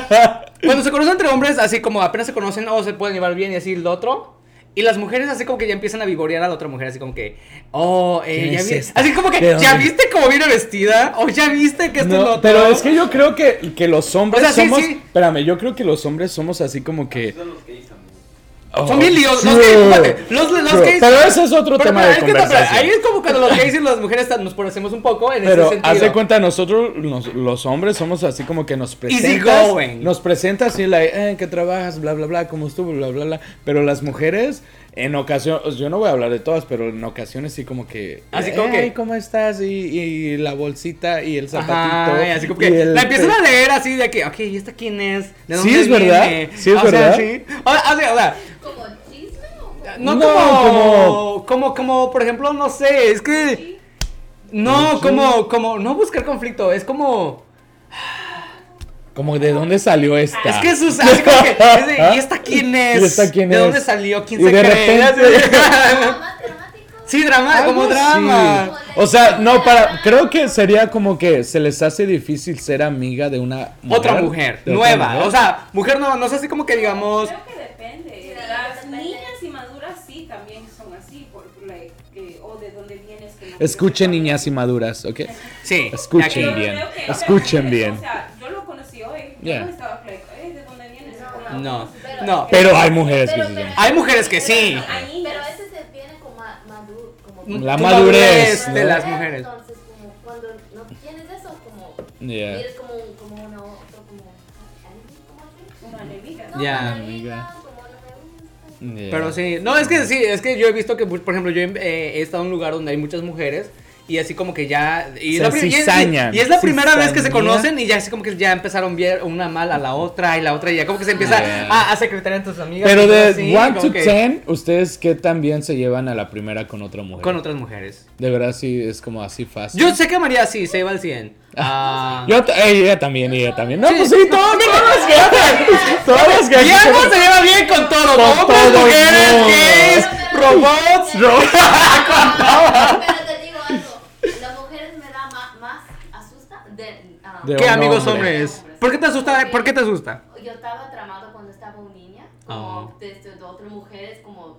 cuando se conocen entre hombres, así como apenas se conocen o se pueden llevar bien y así el otro. Y las mujeres así como que ya empiezan a vivorear a la otra mujer, así como que, oh, eh, ya viste, así como que, ¿ya viste cómo viene vestida? O ya viste que esto no, es lo Pero es que yo creo que, que los hombres somos, espérame, yo creo que los hombres somos así como que... Son bien líos. Los gays, los, los gays. Pero ese es otro tema de conversación. ahí es como cuando los gays y las mujeres nos parecemos un poco en pero ese sentido. haz de cuenta, nosotros los, hombres somos así como que nos presentas. Nos presentas así, like, eh, que trabajas, bla, bla, bla, cómo estuvo, bla, bla, bla. Pero las mujeres en ocasiones, yo no voy a hablar de todas, pero en ocasiones sí como que... Así como que... ¿cómo estás? Y, y, la bolsita y el zapatito. así como que la empiezan a leer así de que, ok, ¿y esta quién es? ¿De dónde sí, es verdad. Sí, es verdad. sí. O sea, o sea, ¿Como chisme o no, no, como, como, como, por ejemplo, no sé, es que... No, como, como, no buscar conflicto, es como... Como de dónde salió esta. Es que sus así como que, ¿Ah? ¿y esta quién es? ¿Y esta quién ¿De dónde salió? ¿Quién y se de cree? Repente... sí, drama, como drama. O sea, no, para, creo que sería como que se les hace difícil ser amiga de una mujer, Otra mujer, nueva. O sea, mujer nueva, no sé así como que digamos. Creo que depende. Las niñas inmaduras sí también son así, por, like, que, o de dónde vienes. Que Escuchen niñas inmaduras, ¿ok? Sí. Escuchen bien. Escuchen bien. O sea, no, no. Pero hay mujeres que sí. Hay mujeres que sí. Pero ese se viene como, como la madurez de las mujeres. Entonces, como cuando no tienes eso, como eres como, como una otra, como una enemiga. Ya, amiga. Pero sí, no, es que sí, es que yo he visto que, por ejemplo, yo he estado en un lugar donde hay muchas mujeres y así como que ya. Y, es, la, y, es la primera vez que se conocen y ya así como que ya empezaron a ver una mal a la otra y la otra y ya como que se empieza a, a secretar entre sus amigas. Pero de 1 to 10, ¿ustedes qué también se llevan a la primera con otra mujer? Con otras mujeres. De verdad sí, es como así fácil. Yo sé que María sí, se lleva al 100. Ah. Yo, ella también, ella también. No, pues sí, todos, todas las Todas las Diego se lleva bien con todo. Con Hombres, mujeres, gays, robots. con ¿Qué amigos hombres? ¿Por qué te asusta? ¿Por qué te asusta? Yo estaba tramado cuando estaba un niña, como oh. de, otras mujeres, como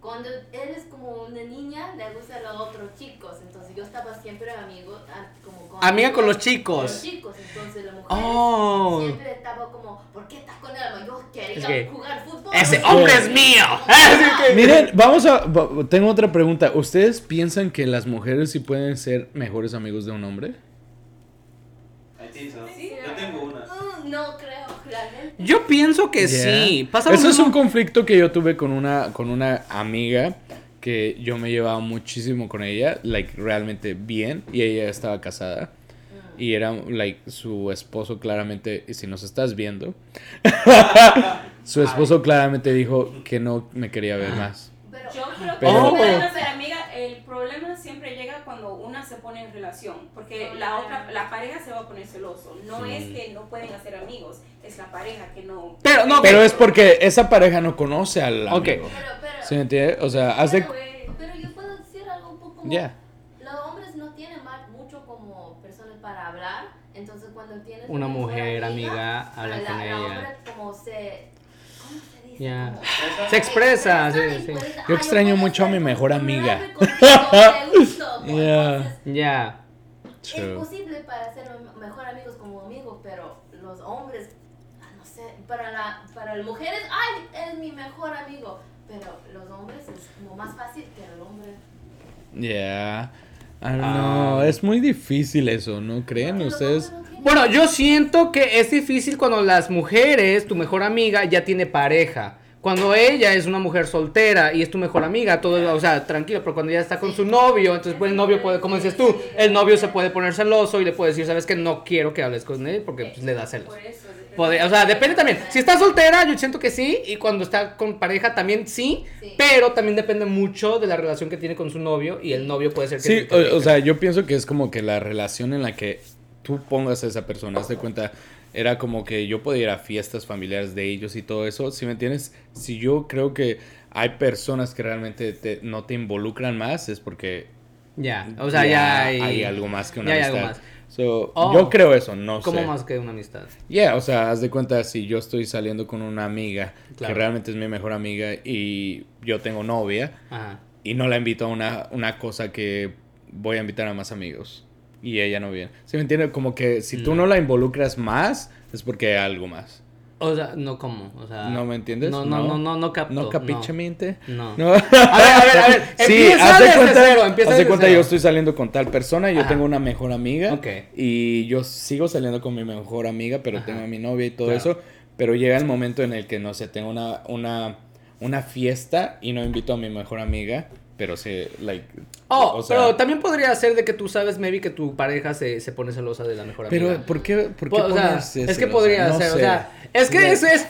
cuando eres como una niña, le gustan los otros chicos. Entonces yo estaba siempre amigo, ah, como con amiga con los chicos. Con los chicos. Entonces la mujer oh. siempre estaba como, ¿por qué estás con él? Yo quería jugar fútbol. Ese hombre es mío. Miren, vamos a. Tengo otra pregunta. ¿Ustedes piensan que las mujeres sí pueden ser mejores amigos de un hombre? Sí, yo tengo una. Mm, no creo. Yo pienso que sí. Eso es un conflicto que yo tuve con una, con una amiga que yo me llevaba muchísimo con ella, like realmente bien, y ella estaba casada. Y era, like, su esposo claramente, y si nos estás viendo, su esposo claramente dijo que no me quería ver más. Yo creo que Pero, amiga, el problema siempre llega cuando una se pone en relación, porque la otra, la pareja se va a poner celoso. No es que no pueden hacer amigos, es la pareja que no. Pero no, pero es porque esa pareja no conoce al amigo. Okay. Pero, pero, ¿Sí me entiende? O sea, hace. Pero, yo puedo decir algo un poco como. Yeah. Los hombres no tienen mucho como personas para hablar, entonces cuando tienes una, mujer amiga, habla con la ella. Hombre como se se expresa, sí, sí. Yo extraño mucho a mi mejor amiga. Ya. Es posible para ser mejor amigos como amigos, pero los hombres, ah, no sé, para, la, para las mujeres, ay, es mi mejor amigo. Pero los hombres es como más fácil que el hombre. Ya. Yeah. es muy difícil eso, ¿no creen ustedes? Bueno, yo siento que es difícil cuando las mujeres, tu mejor amiga, ya tiene pareja. Cuando ella es una mujer soltera y es tu mejor amiga, todo, o sea, tranquilo, pero cuando ella está con su novio, entonces pues el novio puede, como dices tú, el novio se puede poner celoso y le puede decir, sabes que no quiero que hables con él porque pues, le da celos. o sea, depende también. Si está soltera, yo siento que sí, y cuando está con pareja también sí, pero también depende mucho de la relación que tiene con su novio y el novio puede ser que... Sí, o sea, yo pienso que es como que la relación en la que tú pongas a esa persona, haz de cuenta, era como que yo podía ir a fiestas familiares de ellos y todo eso, si me entiendes, si yo creo que hay personas que realmente no te involucran más, es porque... Ya, o sea, ya, hay, algo más que una amistad. So, oh, yo creo eso, no ¿Cómo más que una amistad? Yeah, o sea, haz de cuenta si yo estoy saliendo con una amiga que realmente es mi mejor amiga y yo tengo novia y no la invito a una, una cosa que voy a invitar a más amigos y ella no viene. ¿Sí me entiende? Como que si tú no la involucras más, es porque hay algo más. O sea, no como, o sea... ¿No me entiendes? No, no, no, no, no capto. ¿No capichamente? No. no. A ver, a ver, a ver. Sí, haz de cuenta, cero, empieza haz cuenta yo estoy saliendo con tal persona y yo tengo una mejor amiga. Ok. Y yo sigo saliendo con mi mejor amiga, pero tengo a mi novia y todo eso. Pero llega el momento en el que, no sé, tengo una, una, una fiesta y no invito a mi mejor amiga pero se, like... Oh, o sea, pero también podría ser de que tú sabes, maybe, que tu pareja se, se pone celosa de la mejor amiga. Pero, ¿por qué, por qué o sea, Es que podría ser, o sea, es que es, es,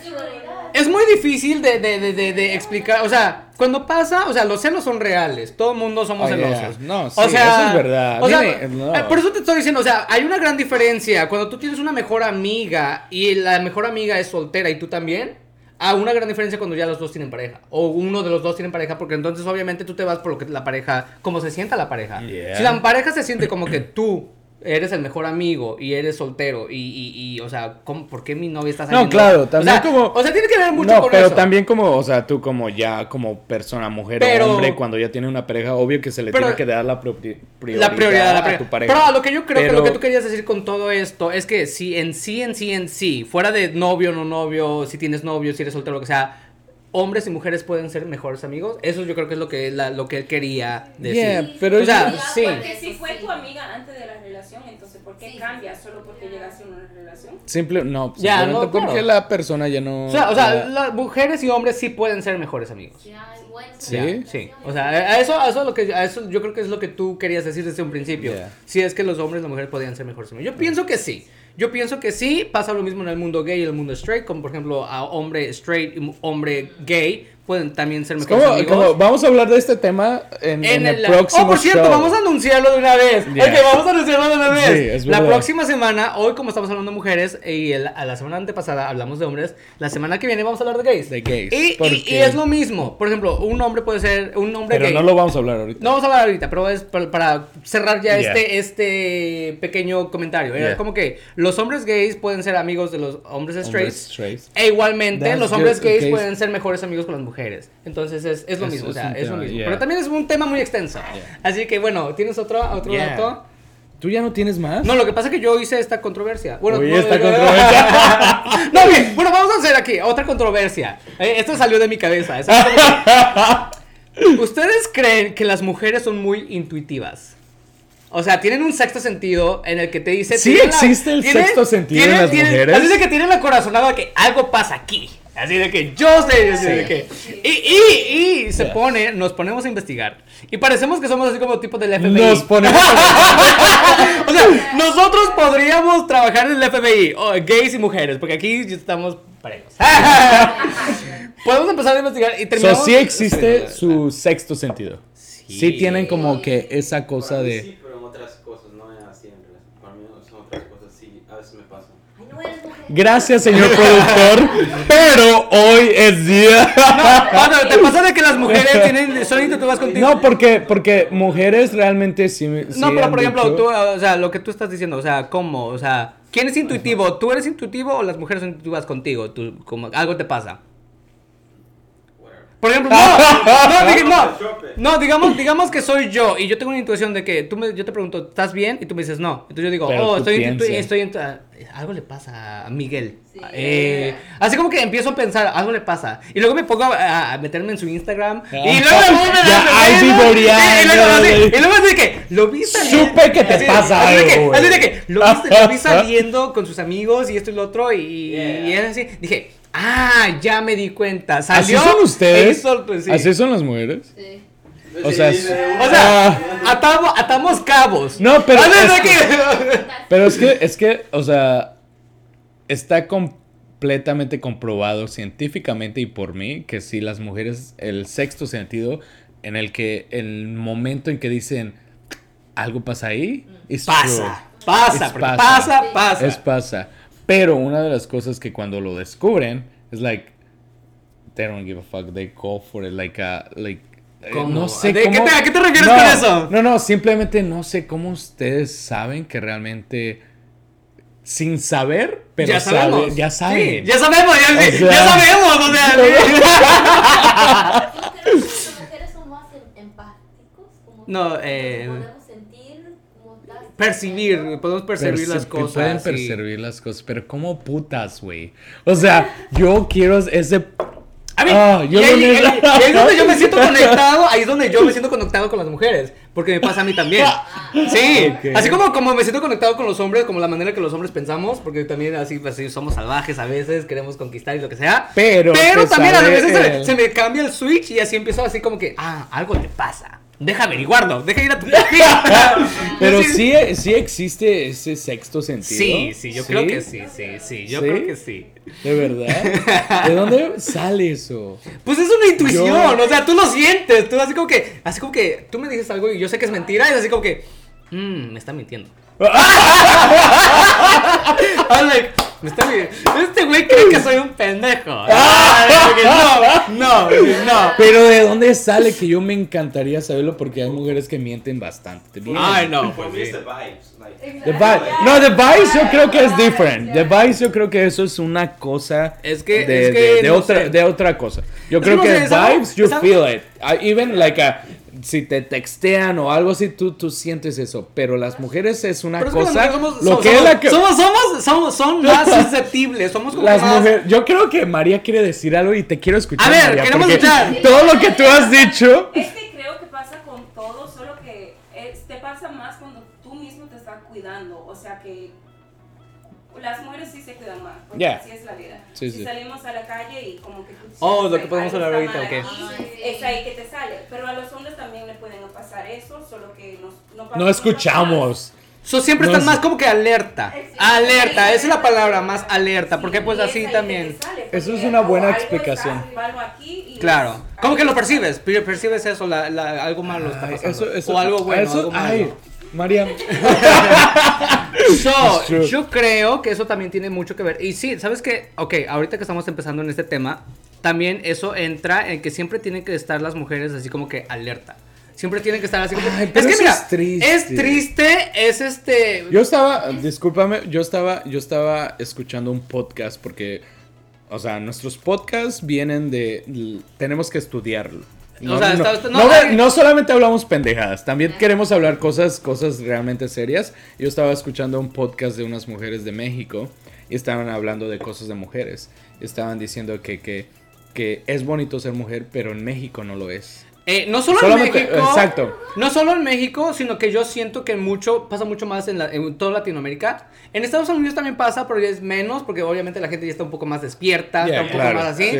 es, muy difícil de, de, de, de, explicar, o sea, cuando pasa, o sea, los celos son reales, todo el mundo somos oh, celosos. No, sí, o sea, eso es verdad. O sea, eh, Por eso te estoy diciendo, o sea, hay una gran diferencia cuando tú tienes una mejor amiga y la mejor amiga es soltera y tú también a una gran diferencia cuando ya los dos tienen pareja. O uno de los dos tienen pareja, porque entonces obviamente tú te vas por lo que la pareja, como se sienta la pareja. Si la pareja se siente como que tú eres el mejor amigo y eres soltero y, y, y o sea, ¿cómo, ¿por qué mi novia está saliendo? No, claro, también o sea, como... O sea, tiene que ver mucho no, pero también como, o sea, tú como ya, como persona, mujer o hombre, cuando ya tiene una pareja, obvio que se le tiene que dar la prioridad, la prioridad a, tu pareja. Pero lo que yo creo que lo que tú querías decir con todo esto es que si en sí, en sí, en sí, fuera de novio, no novio, si tienes novio, si eres soltero, lo que sea hombres y mujeres pueden ser mejores amigos. Eso yo creo que es lo que, la, lo que él quería decir. pero o sea, sí. Porque si fue tu amiga antes de la relación, entonces ¿por qué cambias solo porque llegaste a una relación? Simple, no, ya, no, porque la persona ya no... O sea, o sea las mujeres y hombres sí pueden ser mejores amigos. Sí, sí. O sea, a eso, a eso, lo que, a eso yo creo que es lo que tú querías decir desde un principio. Si es que los hombres y las mujeres podían ser mejores amigos. Yo pienso que sí. Yo pienso que sí, pasa lo mismo en el mundo gay y el mundo straight, como por ejemplo a hombre straight y hombre gay pueden también ser mejores amigos. vamos a hablar de este tema en, el, próximo Oh, por cierto, vamos a anunciarlo de una vez. Ok, vamos a anunciarlo de una vez. la próxima semana, hoy como estamos hablando de mujeres y a la semana antepasada hablamos de hombres, la semana que viene vamos a hablar de gays. De gays. Y, y, es lo mismo. Por ejemplo, un hombre puede ser un hombre pero no lo vamos a hablar ahorita. No vamos a hablar ahorita, pero es para, cerrar ya este, este pequeño comentario. Es como que los hombres gays pueden ser amigos de los hombres straight. E igualmente los hombres gays pueden ser mejores amigos con las mujeres mujeres. Entonces es, es lo mismo, o sea, es lo mismo. Pero también es un tema muy extenso. Así que bueno, ¿tienes otro, otro dato? ¿Tú ya no tienes más? No, lo que pasa es que yo hice esta controversia. Bueno, esta controversia. no, bien, bueno, vamos a hacer aquí otra controversia. Eh, esto salió de mi cabeza. ¿Ustedes creen que las mujeres son muy intuitivas? O sea, tienen un sexto sentido en el que te dice. Sí, existe el sexto sentido en las mujeres. Así que tienen la corazonada que algo pasa aquí. Así de que yo sé, así de que. Y, y, y se pone, nos ponemos a investigar. Y parecemos que somos así como tipo del FBI. Nos ponemos a... O sea, nosotros podríamos trabajar en el FBI, gays y mujeres, porque aquí estamos parejos. Podemos empezar a investigar y terminamos. So, sí existe su sexto sentido. Sí. sí tienen como que esa cosa de. Gracias, señor productor. pero hoy es día. No, ¿te pasa de que las mujeres tienen, son intuitivas contigo? No, porque, porque mujeres realmente sí. no, pero por ejemplo, tú, o sea, lo que tú estás diciendo, o sea, ¿cómo? O sea, ¿quién es intuitivo? ¿Tú eres intuitivo o las mujeres son intuitivas contigo? Tú, como, algo te pasa. Por ejemplo, no, no, digamos, digamos que soy yo y yo tengo una intuición de que tú me, yo te pregunto, ¿estás bien? Y tú me dices no. Entonces yo digo, oh, estoy, estoy, estoy, algo le pasa a Miguel. Eh, así como que empiezo a pensar, algo le pasa. Y luego me pongo a, meterme en su Instagram. Y luego me Y luego así que, lo vi saliendo. Supe que te pasa algo. Así de que, lo vi, saliendo con sus amigos y esto y lo otro. Y, y es así. Dije, Ah, ya me di cuenta. ¿Salió? ¿Así son ustedes? ¿Así son las mujeres? Sí. O sea, o sea atamos, atamos, cabos. No, pero. Es que, pero es que, es que, o sea, está completamente comprobado científicamente y por mí que si las mujeres, el sexto sentido, en el que el momento en que dicen algo pasa ahí, es pasa, pasa, pasa, pasa, pasa. Es pasa. Pero una de las cosas que cuando lo descubren es like they don't give a fuck, they go for it like a like eh, No sé ¿De cómo... ¿qué, te, qué, te, refieres con eso? No, no, simplemente no sé cómo ustedes saben que realmente sin saber, pero ya sabemos. ya saben. Sí, ya sabemos, ya, o sea, ya sabemos, o sea. ¿Las mujeres son más em, empáticos? no, eh percibir, podemos percibir las cosas. Pueden percibir las cosas, pero como putas, güey. O sea, yo quiero ese a mí, ah, yo ahí, es donde yo me siento conectado, ahí es donde yo me siento conectado con las mujeres, porque me pasa a mí también. Sí, así como, como me siento conectado con los hombres, como la manera que los hombres pensamos, porque también así, así somos salvajes a veces, queremos conquistar y lo que sea. Pero, pero también a veces se, se, me cambia el switch y así empiezo así como que, ah, algo te pasa deja averiguarlo, deja ir a tu perfil. Pero sí, sí existe ese sexto sentido. Sí, sí, yo creo que sí, sí, sí, yo creo que sí. ¿De verdad? ¿De dónde sale eso? Pues es una intuición, o sea, tú lo sientes, tú así como que, así como que tú me dices algo y yo sé que es mentira y es así como que, mmm, me está mintiendo. I'm like, este güey cree que soy un pendejo. Ah, no, no, no. Pero ¿de dónde sale? Que yo me encantaría saberlo porque hay mujeres que mienten bastante. Ay, no. Pues the vibes. No, The Vibes yo creo que es different. The Vibes yo creo que eso es una cosa es que, de, es que de, otra, de otra cosa. Yo creo que, Vibes, you feel it. even like a si te textean o algo así, tú, tú sientes eso. Pero las mujeres es una cosa. somos, lo que somos, somos, somos, son más susceptibles. Somos como las más... mujeres. Yo creo que María quiere decir algo y te quiero escuchar. A ver, queremos escuchar. Todo lo que tú has dicho. Es las mujeres sí se cuidan más, porque así es la vida. si salimos a la calle y como que tú Oh, lo que podemos hablar ahorita, ok. Es ahí que te sale. Pero a los hombres también le pueden pasar eso, solo que no No escuchamos. So, siempre están más como que alerta. Alerta, esa es la palabra, más alerta. Porque pues así también. Eso es una buena explicación. claro. ¿Cómo que lo percibes? Percibes eso, la, la, algo malo está pasando. o algo bueno, eso, algo malo. María. yo creo que eso también tiene mucho que ver. Y sí, ¿sabes qué? Ok, ahorita que estamos empezando en este tema, también eso entra en que siempre tienen que estar las mujeres así como que alerta. Siempre tienen que estar así como es que mira, es triste. es triste, es este Yo estaba, discúlpame, yo estaba yo estaba escuchando un podcast porque o sea, nuestros podcasts vienen de, tenemos que estudiarlo. No, solamente hablamos pendejadas, también queremos hablar cosas, cosas realmente serias. Yo estaba escuchando un podcast de unas mujeres de México y estaban hablando de cosas de mujeres. Estaban diciendo que, que, que es bonito ser mujer, pero en México no lo es. Eh, no solo en México. Exacto. No solo en México, sino que yo siento que mucho, pasa mucho más en, la, en toda Latinoamérica. En Estados Unidos también pasa, pero es menos, porque obviamente la gente ya está un poco más despierta, está un poco más así.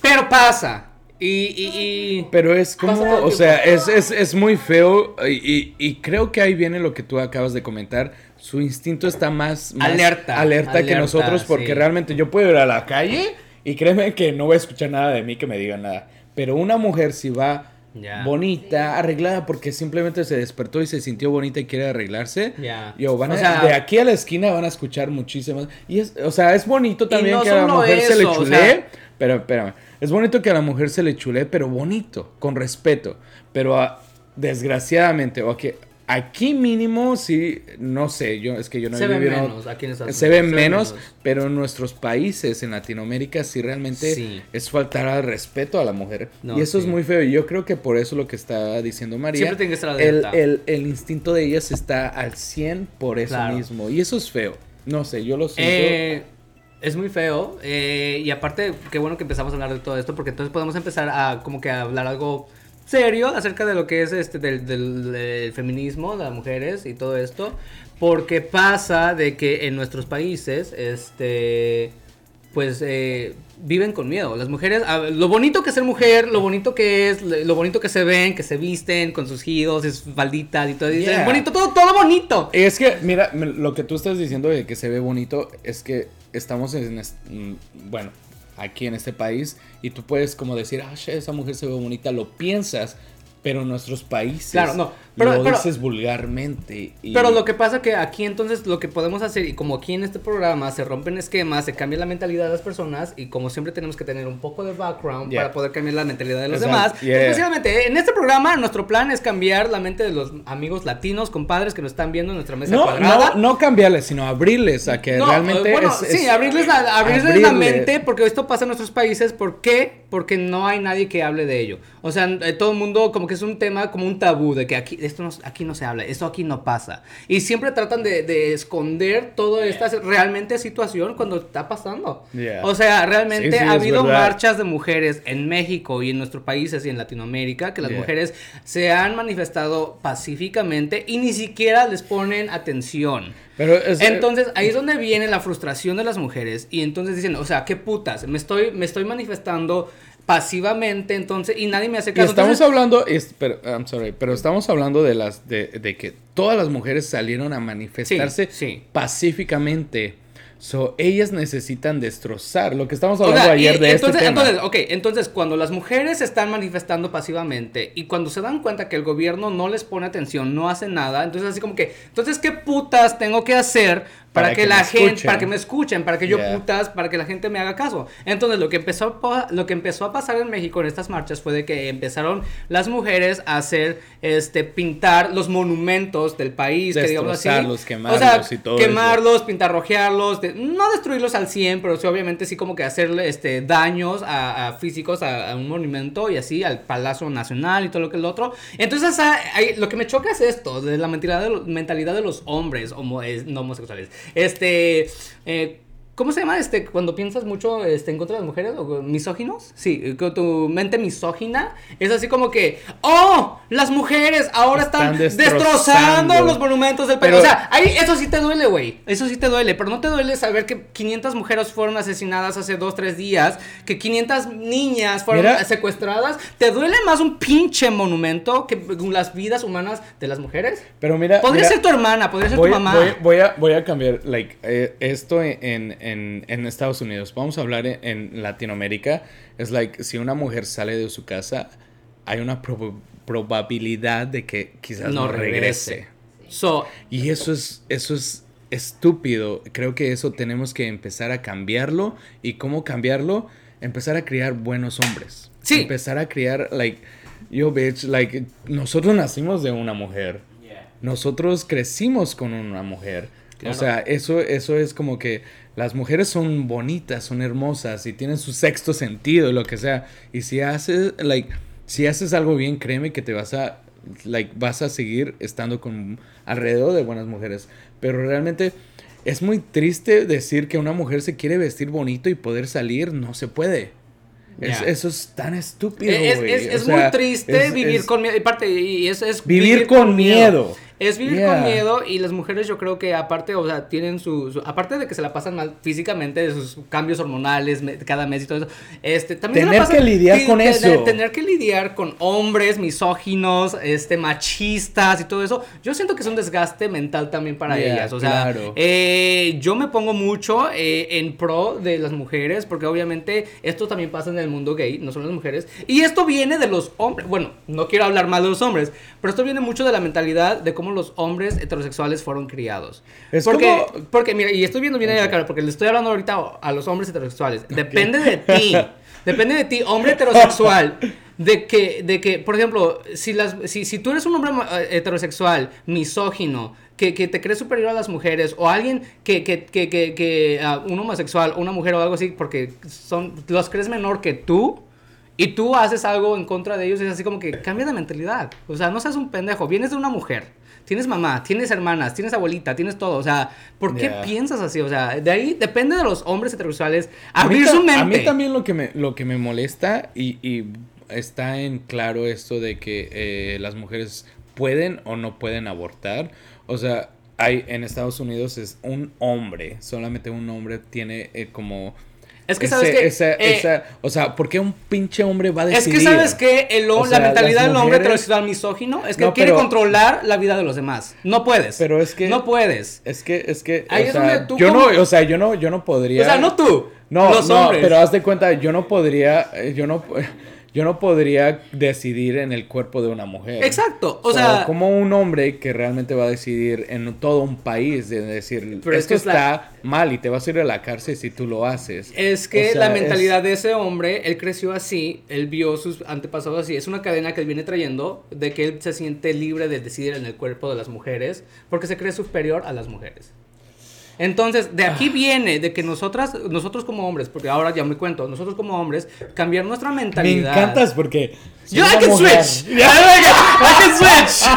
Pero pasa. Y, Pero es como, o sea, es, es, es, muy feo y, y, creo que ahí viene lo que tú acabas de comentar. Su instinto está más, alerta, alerta, que nosotros porque realmente yo puedo ir a la calle y créeme que no voy a escuchar nada de mí que me digan nada. Pero una mujer si va bonita, arreglada porque simplemente se despertó y se sintió bonita y quiere arreglarse. Yo, van a, de aquí a la esquina van a escuchar muchísimas. Y es, o sea, es bonito también que a la mujer se le chule. pero espérame es bonito que a la mujer se le chule, pero bonito, con respeto. Pero ah, desgraciadamente, o que aquí mínimo sí, no sé, yo es que yo no se ven menos, aquí en se ven menos, pero en nuestros países, en Latinoamérica, sí realmente es faltar al respeto a la mujer. y eso es muy feo. Y yo creo que por eso lo que está diciendo María, Siempre tiene que estar el, el, el, instinto de ellas está al 100 por eso mismo. Y eso es feo. No sé, yo lo siento. Eh, es muy feo. Eh, y aparte, qué bueno que empezamos a hablar de todo esto, porque entonces podemos empezar a como que a hablar algo serio acerca de lo que es este del, del, feminismo, de las mujeres y todo esto. Porque pasa de que en nuestros países, este pues eh, viven con miedo. Las mujeres, lo bonito que es ser mujer, lo bonito que es, lo bonito que se ven, que se visten con sus giros, sus falditas y todo. Es bonito, todo, todo bonito. Es que, mira, lo que tú estás diciendo de que se ve bonito es que estamos en, bueno, aquí en este país y tú puedes como decir, ah, esa mujer se ve bonita, lo piensas, pero en nuestros países claro, no, pero, lo dices vulgarmente. Pero lo que pasa que aquí entonces lo que podemos hacer, y como aquí en este programa se rompen esquemas, se cambia la mentalidad de las personas, y como siempre tenemos que tener un poco de background para poder cambiar la mentalidad de los demás. Especialmente en este programa, nuestro plan es cambiar la mente de los amigos latinos, compadres que nos están viendo en nuestra mesa no, cuadrada. No, no cambiarles, sino abrirles a que realmente. Bueno, sí, abrirles, la, abrirles la mente, porque esto pasa en nuestros países. ¿Por qué? Porque no hay nadie que hable de ello. O sea, eh, todo el mundo como que es un tema como un tabú de que aquí esto no, aquí no se habla, esto aquí no pasa. Y siempre tratan de, esconder toda esta realmente situación cuando está pasando. O sea, realmente ha habido marchas de mujeres en México y en nuestros países y en Latinoamérica que las mujeres se han manifestado pacíficamente y ni siquiera les ponen atención. Pero entonces ahí es donde viene la frustración de las mujeres y entonces dicen, o sea, qué putas, me estoy, me estoy manifestando pasivamente, entonces, y nadie me hace caso. estamos hablando, pero, I'm sorry, pero estamos hablando de las, de, de que todas las mujeres salieron a manifestarse pacíficamente. So, ellas necesitan destrozar lo que estamos hablando ayer de entonces, este tema. Entonces, ok, entonces cuando las mujeres están manifestando pasivamente y cuando se dan cuenta que el gobierno no les pone atención, no hace nada, entonces así como que, entonces, ¿qué putas tengo que hacer para, que, la gente, para que me escuchen, para que yo putas, para que la gente me haga caso. Entonces, lo que empezó lo que empezó a pasar en México en estas marchas fue de que empezaron las mujeres a hacer este pintar los monumentos del país, que digamos así, quemarlos y todo quemarlos, pintarrojearlos, no destruirlos al 100, pero sí obviamente sí como que hacerle este daños a, físicos a, un monumento y así al Palacio Nacional y todo lo que es lo otro. Entonces, lo que me choca es esto, de la mentalidad de, mentalidad de los hombres homo, no homosexuales. Este, eh, ¿Cómo se llama este cuando piensas mucho este, en contra de las mujeres o misóginos? Sí, con tu mente misógina es así como que, oh, las mujeres ahora están, destrozando. los monumentos del país. o sea, ahí eso sí te duele, güey. Eso sí te duele, pero no te duele saber que 500 mujeres fueron asesinadas hace 2, 3 días, que 500 niñas fueron secuestradas. ¿Te duele más un pinche monumento que las vidas humanas de las mujeres? Pero mira, podría ser tu hermana, podría ser tu mamá. Voy, a, voy a cambiar, like, eh, esto en en, Estados Unidos, vamos a hablar en, Latinoamérica, es like, si una mujer sale de su casa, hay una probabilidad de que quizás no, regrese. y eso es, eso es estúpido. Creo que eso tenemos que empezar a cambiarlo. ¿Y cómo cambiarlo? Empezar a criar buenos hombres. Sí. Empezar a criar, like, yo, bitch, like, nosotros nacimos de una mujer. Nosotros crecimos con una mujer O sea, eso, eso es como que las mujeres son bonitas, son hermosas y tienen su sexto sentido, lo que sea. Y si haces, like, si haces algo bien, créeme que te vas a, like, vas a seguir estando con alrededor de buenas mujeres. Pero realmente es muy triste decir que una mujer se quiere vestir bonito y poder salir, no se puede. eso es tan estúpido. Es, es, muy triste vivir con miedo. Y, parte, y es, vivir, con, miedo. Es vivir con miedo y las mujeres yo creo que aparte, o sea, tienen su, aparte de que se la pasan mal físicamente, de sus cambios hormonales cada mes y todo eso, este, también tener que lidiar con eso. Tener que lidiar con hombres misóginos, este, machistas y todo eso, yo siento que es un desgaste mental también para ellas, o sea, eh, yo me pongo mucho eh, en pro de las mujeres porque obviamente esto también pasa en el mundo gay, no solo las mujeres, y esto viene de los hombres, bueno, no quiero hablar mal de los hombres, pero esto viene mucho de la mentalidad de cómo los hombres heterosexuales fueron criados. Es porque, porque, mira, y estoy viendo bien ahí cara, porque le estoy hablando ahorita a los hombres heterosexuales. Depende de ti. Depende de ti, hombre heterosexual. De que, de que por ejemplo, si, las, si, si tú eres un hombre eh, heterosexual, misógino, que, que, te crees superior a las mujeres o alguien que, que, que, que uh, un homosexual, una mujer o algo así, porque son, los crees menor que tú y tú haces algo en contra de ellos, es así como que cambia de mentalidad. O sea, no seas un pendejo, vienes de una mujer tienes mamá, tienes hermanas, tienes abuelita, tienes todo. O sea, ¿por qué piensas así? O sea, de ahí depende de los hombres heterosexuales abrir su mente. A mí también lo que me, lo que me molesta y, está en claro esto de que eh, las mujeres pueden o no pueden abortar. O sea, hay en Estados Unidos es un hombre, solamente un hombre tiene eh, como es que sabes que. Eh, o sea, ¿por qué un pinche hombre va a decidir? Es que sabes que el, la mentalidad del hombre heterosexual misógino es que quiere controlar la vida de los demás. No puedes. Pero es que. No puedes. Es que, es que. Ahí es donde tú. Yo no, o sea, yo no, yo no podría. O sea, no tú. No, los no, hombres. pero haz de cuenta, yo no podría. Eh, yo no yo no podría decidir en el cuerpo de una mujer. Exacto, o, sea, como un hombre que realmente va a decidir en todo un país de decir, pero esto está mal y te vas a ir a la cárcel si tú lo haces. Es que la mentalidad de ese hombre, él creció así, él vio sus antepasados así, es una cadena que él viene trayendo de que él se siente libre de decidir en el cuerpo de las mujeres porque se cree superior a las mujeres. Entonces, de aquí ah. viene de que nosotras, nosotros como hombres, porque ahora ya me cuento, nosotros como hombres, cambiar nuestra mentalidad. Me encantas porque. Yo, I can switch. I can switch.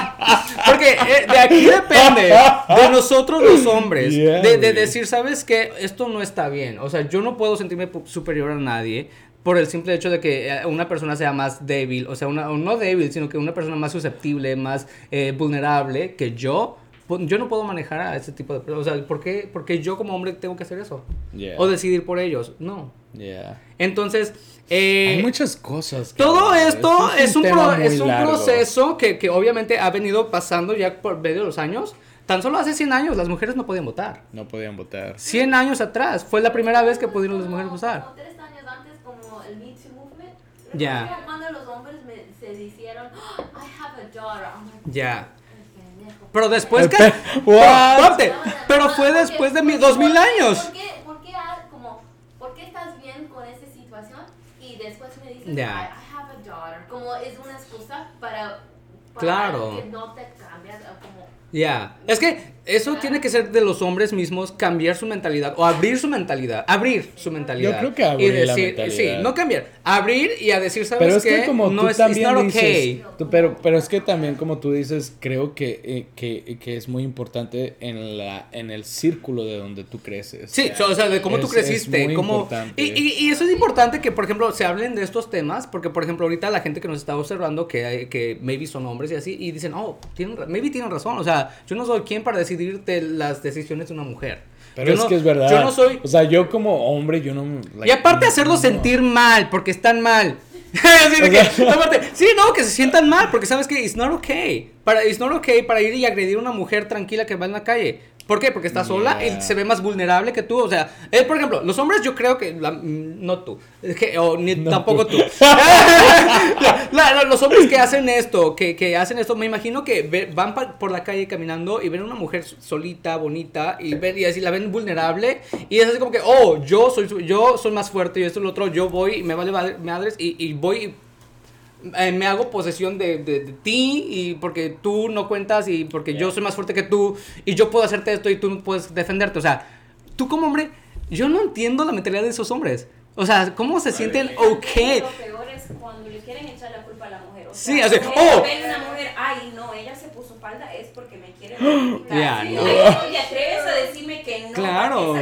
Porque eh, de aquí depende de nosotros los hombres. de, de decir, ¿sabes qué? Esto no está bien. O sea, yo no puedo sentirme superior a nadie por el simple hecho de que eh, una persona sea más débil, o sea, una, no débil, sino que una persona más susceptible, más eh, vulnerable que yo, yo no puedo manejar a ese tipo de personas. O sea, ¿por qué, porque yo como hombre tengo que hacer eso? O decidir por ellos. No. Entonces... Eh, Hay muchas cosas. Todo esto es, un, es un proceso que, que, obviamente ha venido pasando ya por medio de los años. Tan solo hace 100 años las mujeres no podían votar. No podían votar. 100 años atrás fue la primera vez que pudieron las mujeres votar. Como tres años antes, como el Me Too Movement. Ya. Cuando los hombres me, se dijeron, oh, I have a daughter. Ya. Pero después que... pero fue después de mis dos mil años. ¿Por qué, por, qué, como, ¿Por qué estás bien con esa situación y después me dices, yeah. I, have a daughter? Como es una excusa para, para claro. que no te cambias como ya. Es que eso tiene que ser de los hombres mismos cambiar su mentalidad o abrir su mentalidad. Abrir su mentalidad. Yo creo que abrir y decir, la Sí, no cambiar. Abrir y a decir, ¿sabes pero es Que como no es también dices, pero, pero es que también, como tú dices, creo que, eh, que, que, es muy importante en, la, en el círculo de donde tú creces. Sí, o sea, de cómo tú creciste. Es cómo, y, y, y, eso es importante que, por ejemplo, se hablen de estos temas, porque, por ejemplo, ahorita la gente que nos está observando, que, que maybe son hombres y así, y dicen, oh, tienen, maybe tienen razón. O sea, yo no soy quien para decidirte las decisiones de una mujer. Pero es que es verdad. Yo no soy. O sea, yo como hombre, yo no. y aparte, hacerlos sentir mal, porque están mal. sí, no, que se sientan mal, porque sabes que it's not okay. Para, it's not okay para ir y agredir a una mujer tranquila que va en la calle. ¿Por qué? Porque está sola y se ve más vulnerable que tú. O sea, eh, por ejemplo, los hombres yo creo que... Mm, no tú. que, o ni tampoco tú. los hombres que hacen esto, que, que, hacen esto, me imagino que van por la calle caminando y ven a una mujer solita, bonita, y, ven, y así la ven vulnerable. Y es así como que, oh, yo soy, yo soy más fuerte y esto y lo otro, yo voy y me vale madres y, y voy eh, me hago posesión de, de, ti y porque tú no cuentas y porque yo soy más fuerte que tú y yo puedo hacerte esto y tú no puedes defenderte. O sea, tú como hombre, yo no entiendo la mentalidad de esos hombres. O sea, ¿cómo se sienten ok? Lo peor es cuando le quieren echar la culpa a la mujer. O sea, sí, así, oh. Ven una mujer, ay, no, ella se puso falda es porque me quiere. Ya, no. te atreves a decirme que no. Claro.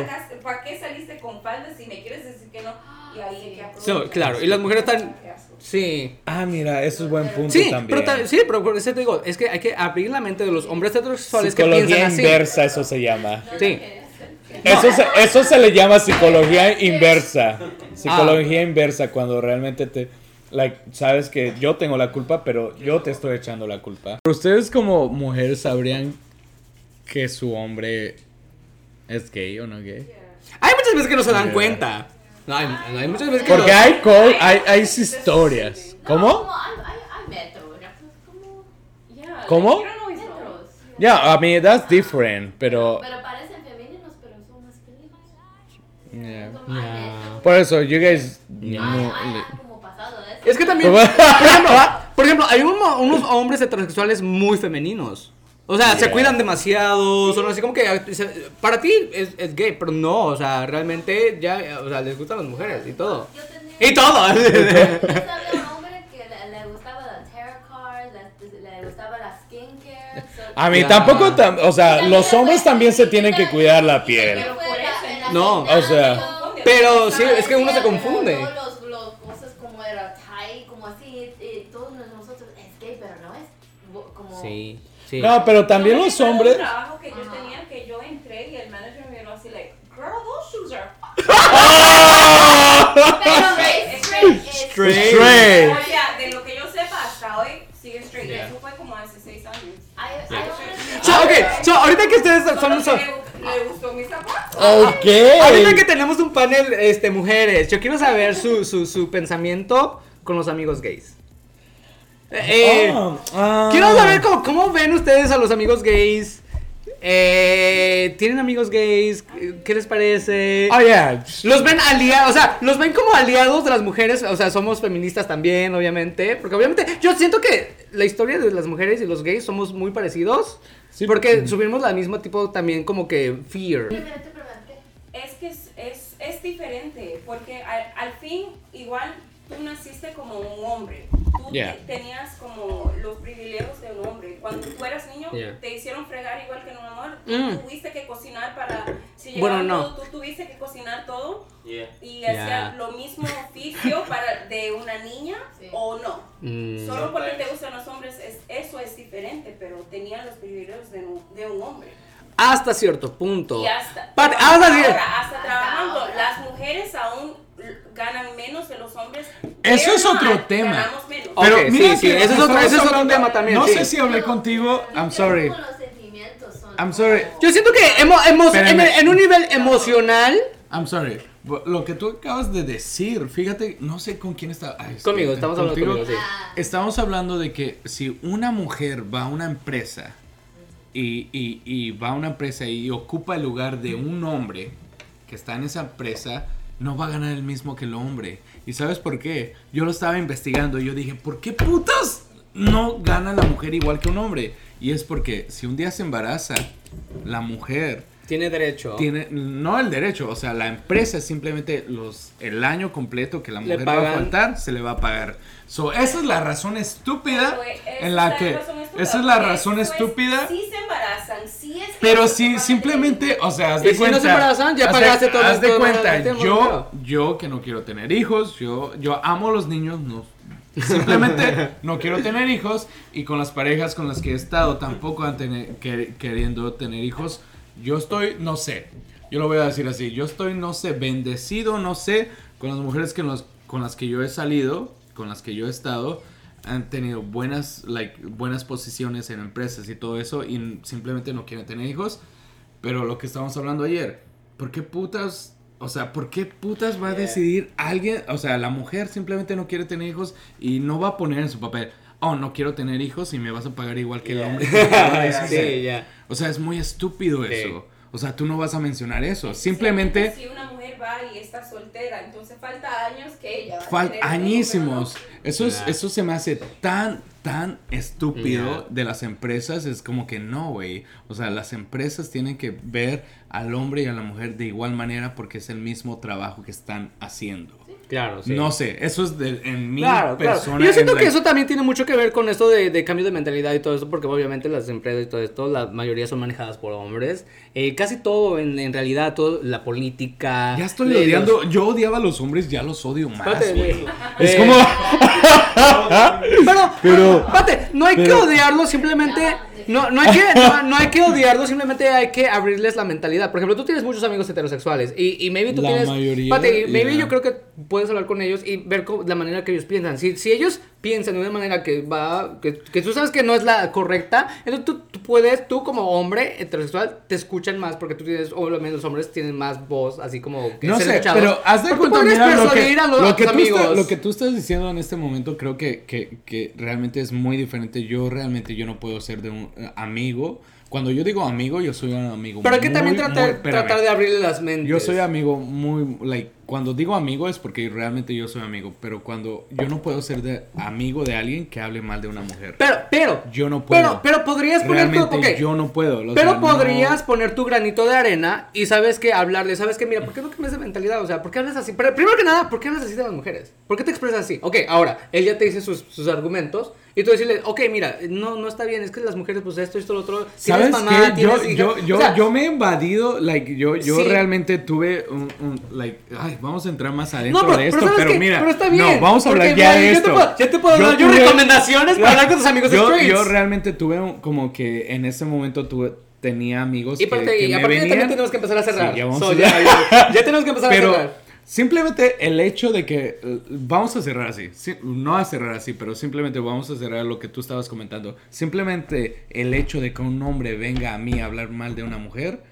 ¿Para qué, saliste con falda si me quieres decir que no? Y ahí que so, Claro, y las mujeres están Sí. Ah, mira, eso es buen punto sí, también. Pero, sí, pero por eso te digo, es que hay que abrir la mente de los hombres heterosexuales que piensan así. inversa, eso se llama. Sí. Eso se, eso se le llama psicología inversa. Psicología inversa, cuando realmente te... Like, sabes que yo tengo la culpa, pero yo te estoy echando la culpa. ¿Ustedes como mujeres sabrían que su hombre es gay o no gay? Hay muchas veces que no se dan cuenta. No, hay, hay, muchas veces que Porque hay, hay, hay historias. ¿Cómo? ¿Cómo? Yeah, I mean, that's different, pero... Pero parecen femeninos, pero son masculinos. Yeah. yeah. Por eso, you guys... No, es que también, por ejemplo, por ejemplo, hay unos hombres heterosexuales muy femeninos. O sea, se cuidan demasiado, son así como que para ti es, es, gay, pero no, o sea, realmente ya, o sea, les gustan las mujeres y todo. Y todo. Yo sabía un hombre que le, gustaba la tarot card, le, gustaba la skincare. A mí tampoco, o sea, los hombres también se tienen que cuidar la piel. No, o sea, pero sí, es que uno se confunde. Los, los cosas como era Thai, como así, todos nosotros es gay, pero no es como... Sí. No, pero también los hombres. Un trabajo que yo tenía que yo entré y el manager me miró así, like, girl, those shoes are. straight, straight, straight. O sea, de lo que yo sepa hasta hoy sigue straight. Eso fue como hace seis años. So, okay, so ahorita que ustedes son, son le gustó mi zapato. Ok. Ahorita que tenemos un panel, este, mujeres, yo quiero saber su, su, su pensamiento con los amigos gays. Eh, ah, ah. Quiero saber cómo, ven ustedes a los amigos gays. Eh, ¿Tienen amigos gays? ¿Qué les parece? Oh, yeah. Los ven aliados, o sea, los ven como aliados de las mujeres, o sea, somos feministas también, obviamente, porque obviamente yo siento que la historia de las mujeres y los gays somos muy parecidos, sí, porque subimos la mismo tipo también como que fear. Es que es, es, es diferente, porque al, al fin igual tú naciste como un hombre. Tú tenías como los privilegios de un hombre. Cuando tú eras niño, te hicieron fregar igual que en un amor. Mm. tuviste que cocinar para. Si bueno, no. tú tuviste que cocinar todo. Y hacías lo mismo oficio para de una niña o no. Mm. Solo porque te gustan los hombres, es, eso es diferente, pero tenían los privilegios de, de un hombre. Hasta cierto punto. Y hasta, hasta, hasta trabajando. Las mujeres aún ganan menos de los hombres. Eso es otro tema. Pero mira sí, eso es otro, ese es otro tema también. No sé si hablé contigo. I'm sorry. I'm sorry. Yo siento que en, un nivel emocional. I'm sorry. Lo que tú acabas de decir, fíjate, no sé con quién está. conmigo, estamos hablando conmigo, sí. Estamos hablando de que si una mujer va a una empresa y, y, y va a una empresa y ocupa el lugar de un hombre que está en esa empresa, no va a ganar el mismo que el hombre. ¿Y sabes por qué? Yo lo estaba investigando y yo dije, ¿por qué putas no gana la mujer igual que un hombre? Y es porque si un día se embaraza, la mujer... Tiene derecho. Tiene, no el derecho, o sea, la empresa simplemente los, el año completo que la mujer va a faltar, se le va a pagar. So, esa es la razón estúpida en la que... esa es la razón estúpida. Sí se embarazan, sí es Pero si simplemente, o sea, haz de cuenta. Si no se embarazan, ya pagaste todo. Haz de cuenta, yo, yo que no quiero tener hijos, yo, yo amo a los niños, no Simplemente no quiero tener hijos y con las parejas con las que he estado tampoco han queriendo tener hijos. Yo estoy, no sé, yo lo voy a decir así, yo estoy, no sé, bendecido, no sé, con las mujeres que con las que yo he salido, con las que yo he estado, han tenido buenas, like, buenas posiciones en empresas y todo eso y simplemente no quieren tener hijos. Pero lo que estábamos hablando ayer, ¿por qué putas o sea, ¿por qué putas va a decidir alguien? O sea, la mujer simplemente no quiere tener hijos y no va a poner en su papel, oh, no quiero tener hijos y me vas a pagar igual que el hombre. sí, O sea, es muy estúpido eso. O sea, tú no vas a mencionar eso. Simplemente... Si una mujer va y está soltera, entonces falta años que ella. Falta añísimos. Eso, es, eso se me hace tan, tan estúpido de las empresas. Es como que no, güey. O sea, las empresas tienen que ver al hombre y a la mujer de igual manera porque es el mismo trabajo que están haciendo. Claro, sí. No sé, eso es de, en mi persona. Claro. Yo siento que eso también tiene mucho que ver con esto de, de, cambio de mentalidad y todo eso, porque obviamente las empresas y todo esto, la mayoría son manejadas por hombres. Eh, casi todo, en, en, realidad, todo, la política. Ya estoy odiando, yo odiaba a los hombres, ya los odio más. es como. pero, pero, no hay que odiarlo, simplemente no, no, hay que, no, hay que odiarlo, simplemente hay que abrirles la mentalidad. Por ejemplo, tú tienes muchos amigos heterosexuales y, y maybe tú la tienes... Mayoría, Pate, maybe yo creo que puedes hablar con ellos y ver la manera que ellos piensan. Si, si ellos piensan de una manera que va, que, que, tú sabes que no es la correcta, entonces tú, tú, puedes, tú como hombre heterosexual, te escuchan más porque tú tienes, o lo menos los hombres tienen más voz, así como que No sé, pero haz de cuenta, mira, lo que, lo, que tú estás, lo que tú estás diciendo en este momento creo que, que, que realmente es muy diferente. Yo realmente yo no puedo ser de un eh, amigo cuando yo digo amigo, yo soy un amigo Pero hay que también tratar, tratar de abrirle las mentes. Yo soy amigo muy, like, cuando digo amigo es porque realmente yo soy amigo, pero cuando yo no puedo ser de amigo de alguien que hable mal de una mujer. Pero, pero. Yo no puedo. Pero, pero podrías poner tu, okay. yo no puedo. pero podrías poner tu granito de arena y sabes que hablarle, sabes que mira, ¿por qué no cambias de mentalidad? O sea, ¿por qué hablas así? Pero primero que nada, ¿por qué hablas así de las mujeres? ¿Por qué te expresas así? Ok, ahora, él ya te dice sus, sus argumentos y tú decirle, ok, mira, no, no está bien, es que las mujeres, pues esto, esto, lo otro. ¿Sabes mamá, qué? Yo, yo, yo, yo, me he invadido, like, yo, yo realmente tuve un, un, like, ay, vamos a entrar más adentro no, pero, de esto, pero, pero mira. Pero está bien. No, vamos a hablar ya de esto. ya te puedo dar yo, recomendaciones para hablar con tus amigos yo, de Yo realmente tuve un, como que en ese momento tuve tenía amigos y que, que y me a partir venían. también tenemos que empezar a cerrar. Sí, ya, vamos so, a... ya, ya, ya, tenemos que empezar pero, a cerrar. Simplemente el hecho de que vamos a cerrar así, no a cerrar así, pero simplemente vamos a cerrar lo que tú estabas comentando. Simplemente el hecho de que un hombre venga a mí a hablar mal de una mujer,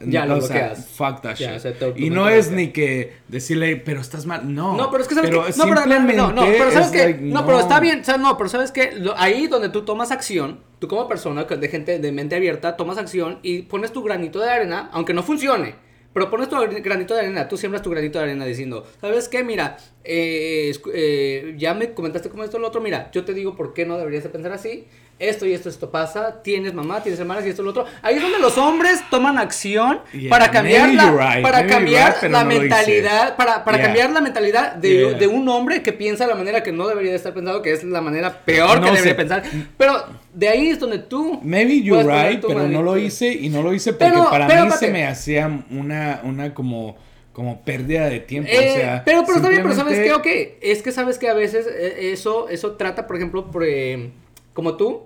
ya lo sea, fuck that shit. y no es ni que decirle, pero estás mal, no. No, pero es que sabes pero que simplemente no, no, pero sabes que like, no, pero está bien, o sea, no, pero sabes que ahí donde tú tomas acción, tú como persona de gente de mente abierta tomas acción y pones tu granito de arena, aunque no funcione pero pones tu granito de arena, tú siembras tu granito de arena diciendo, ¿sabes qué? Mira, eh, eh, ya me comentaste como esto lo otro, mira, yo te digo por qué no deberías de pensar así, esto y esto, esto pasa, tienes mamá, tienes hermanas y esto y lo otro. Ahí es donde los hombres toman acción yeah, para cambiar la, right, para cambiar right, la no mentalidad, para, para yeah. cambiar la mentalidad de, yeah. de, un hombre que piensa de la manera que no debería de estar pensado, que es la manera peor no que sé. debería pensar. Pero de ahí es donde tú. Maybe you're right, pero no lo hice y no lo hice porque pero, para pero, mí se me hacía una, una como como pérdida de tiempo, eh, o sea, pero pero simplemente... está bien, pero sabes qué, ok, es que sabes que a veces eh, eso eso trata, por ejemplo, por, eh, como tú,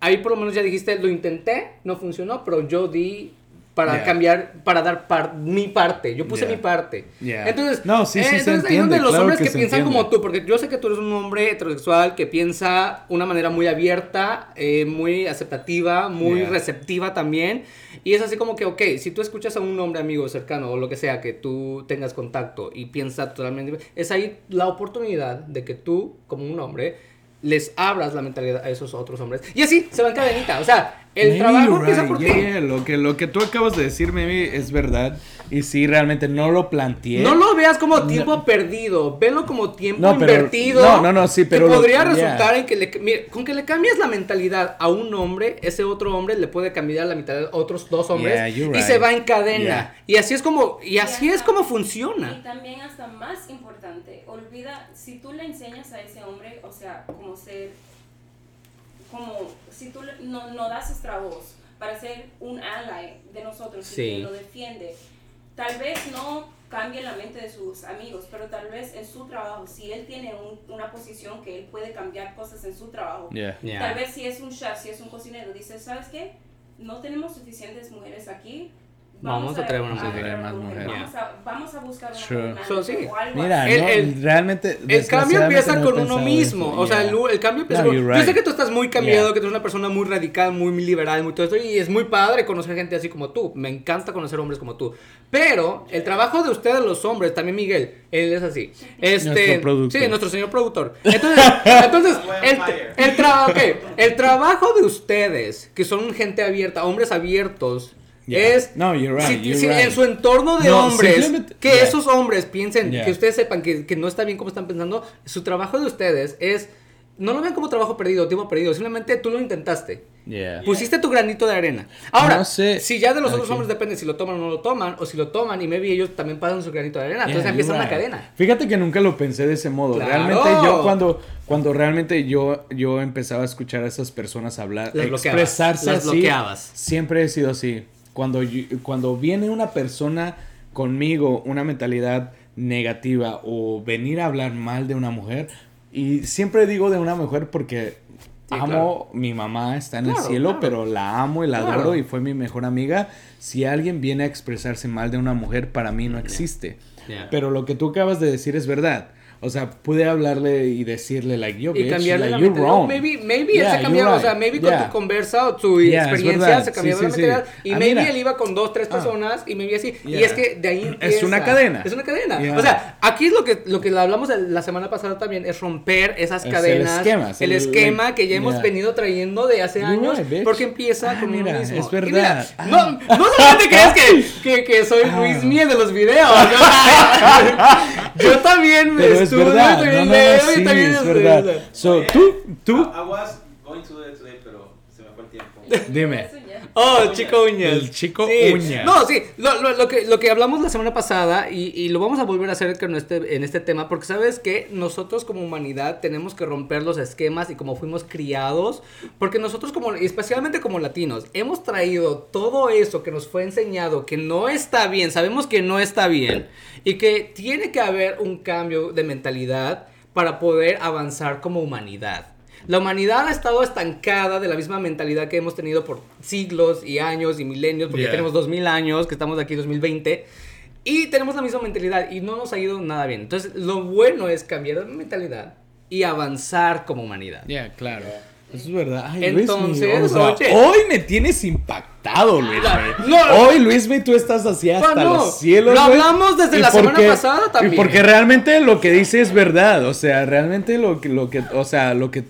ahí por lo menos ya dijiste, lo intenté, no funcionó, pero yo di para yeah. cambiar, para dar par, mi parte. Yo puse yeah. mi parte. Yeah. Entonces, no, sí, sí, eh, se entonces entiende, donde los claro hombres que que, piensan entiende. como tú, porque yo sé que tú eres un hombre heterosexual que piensa una manera muy abierta, eh, muy aceptativa, muy receptiva también. Y es así como que, ok, si tú escuchas a un hombre amigo cercano o lo que sea que tú tengas contacto y piensa totalmente, es ahí la oportunidad de que tú, como un hombre, les abras la mentalidad a esos otros hombres. Y así se va en cadenita. O sea, el Maybe trabajo empieza right. por ti. Yeah, Lo, que, lo que tú acabas de decir, maybe, es verdad. Y sí, realmente no lo planteé. No lo veas como tiempo perdido, velo como tiempo No, pero- invertido. no, no, no, sí, pero Que lo- podría yeah. resultar en que le, mira, con que le cambies la mentalidad a un hombre, ese otro hombre le puede cambiar la mentalidad a otros dos hombres Yeah, y right. se va en cadena. Yeah. Y así es como y así Y es hasta- como Y funciona. también hasta más importante, olvida, si tú le enseñas a ese hombre, o sea, como ser, como si tú no, no das nuestra voz para ser un ally de nosotros Sí. y que lo defiende, tal vez no cambie la mente de sus amigos, pero tal vez en su trabajo, si él tiene un- una posición que él puede cambiar cosas en su trabajo, Yeah. Yeah. Tal vez si es un chef, si es un cocinero, dice, ¿sabes qué? No tenemos suficientes mujeres aquí. Vamos a traer una mujer. Más mujer. Vamos, a, vamos a buscar una Sure. mujer So, sí. o algo Mira. El- el- realmente. El cambio empieza no con uno mismo. eso, O sea, yeah. el, el cambio empieza No, con. you're Yo sé right. que tú estás muy cambiado, Yeah. que tú eres una persona muy radical, muy liberal, muy todo esto. Y es muy padre conocer gente así como tú. Me encanta conocer hombres como tú. Pero el trabajo de ustedes, los hombres, también Miguel, él es así. Este, Nuestro productor. Sí, nuestro señor productor. Entonces, entonces el, el, tra- ok, el trabajo de ustedes, que son gente abierta, hombres abiertos, Es no, you're right, si, en su entorno de hombres, que esos hombres piensen, que ustedes sepan que, que no está bien como están pensando, su trabajo de ustedes es no lo ven como trabajo perdido, tiempo perdido, simplemente tú lo intentaste. Pusiste tu granito de arena. Ahora, si ya de los otros hombres depende si lo toman o no lo toman, o si lo toman y maybe ellos también pasan su granito de arena, entonces empieza una cadena. Fíjate que nunca lo pensé de ese modo. Realmente yo cuando, cuando realmente yo, yo empezaba a escuchar a esas personas hablar, expresarse así, siempre he sido así. Cuando, cuando viene una persona conmigo, una mentalidad negativa o venir a hablar mal de una mujer, y siempre digo de una mujer porque amo, mi mamá está en el cielo, pero la amo y la adoro y fue mi mejor amiga. Si alguien viene a expresarse mal de una mujer, para mí no existe. Pero lo que tú acabas de decir es verdad. O sea, pude hablarle y decirle, like, yo, bitch, y cambiarle like, la you're wrong. maybe, maybe él se cambiaba, o sea, maybe con tu conversa o tu experiencia se cambiaba la mentalidad. Y ah, maybe él iba con dos, tres ah. personas y maybe así. Y es que de ahí empieza. Es una cadena. Es una cadena. O sea, aquí es lo que, lo que hablamos la semana pasada también, es romper esas cadenas. El esquema. El, esquema que ya hemos venido trayendo de hace años. porque empieza ah, con mira, mismo. es verdad. no, no solamente crees que, que, que soy Luis Miel de los videos. Yo también me es verdad. No, no, no, sí, es verdad. So, tú, tú. I, was going to it today, pero se me fue el tiempo. Dime. Oh, chico uñas. El chico sí. uñas. No, sí, lo, lo, lo, que, lo que hablamos la semana pasada y, y lo vamos a volver a hacer en este, en este tema, porque sabes que nosotros como humanidad tenemos que romper los esquemas y como fuimos criados, porque nosotros como, especialmente como latinos, hemos traído todo eso que nos fue enseñado que no está bien, sabemos que no está bien y que tiene que haber un cambio de mentalidad para poder avanzar como humanidad. La humanidad ha estado estancada de la misma mentalidad que hemos tenido por siglos y años y milenios, porque tenemos 2000 años, que estamos de aquí 2020, y tenemos la misma mentalidad y no nos ha ido nada bien. Entonces, lo bueno es cambiar de mentalidad y avanzar como humanidad. Ya, claro. Eso es verdad. Entonces, hoy me tienes impactado, Luis. hoy, Luis, tú estás así hasta los cielos. Lo hablamos desde la semana pasada también. Porque realmente lo que dice es verdad. O sea, realmente lo que, lo que, o sea, lo que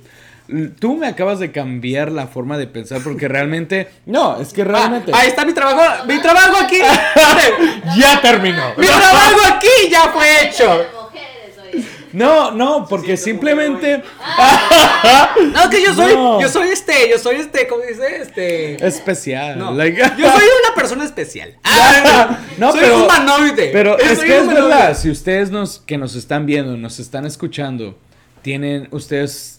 Tú me acabas de cambiar la forma de pensar porque realmente. No, es que realmente. Ah, ahí está mi trabajo. Mi trabajo aquí. ya terminó. Mi trabajo aquí ya fue hecho. No, no, porque simplemente. no, que yo soy, yo soy este, yo soy este, ¿cómo dice? Este. Especial. yo soy una persona especial. no, soy pero, humanoide. Pero es que es verdad, si ustedes nos, que nos están viendo, nos están escuchando, tienen, ustedes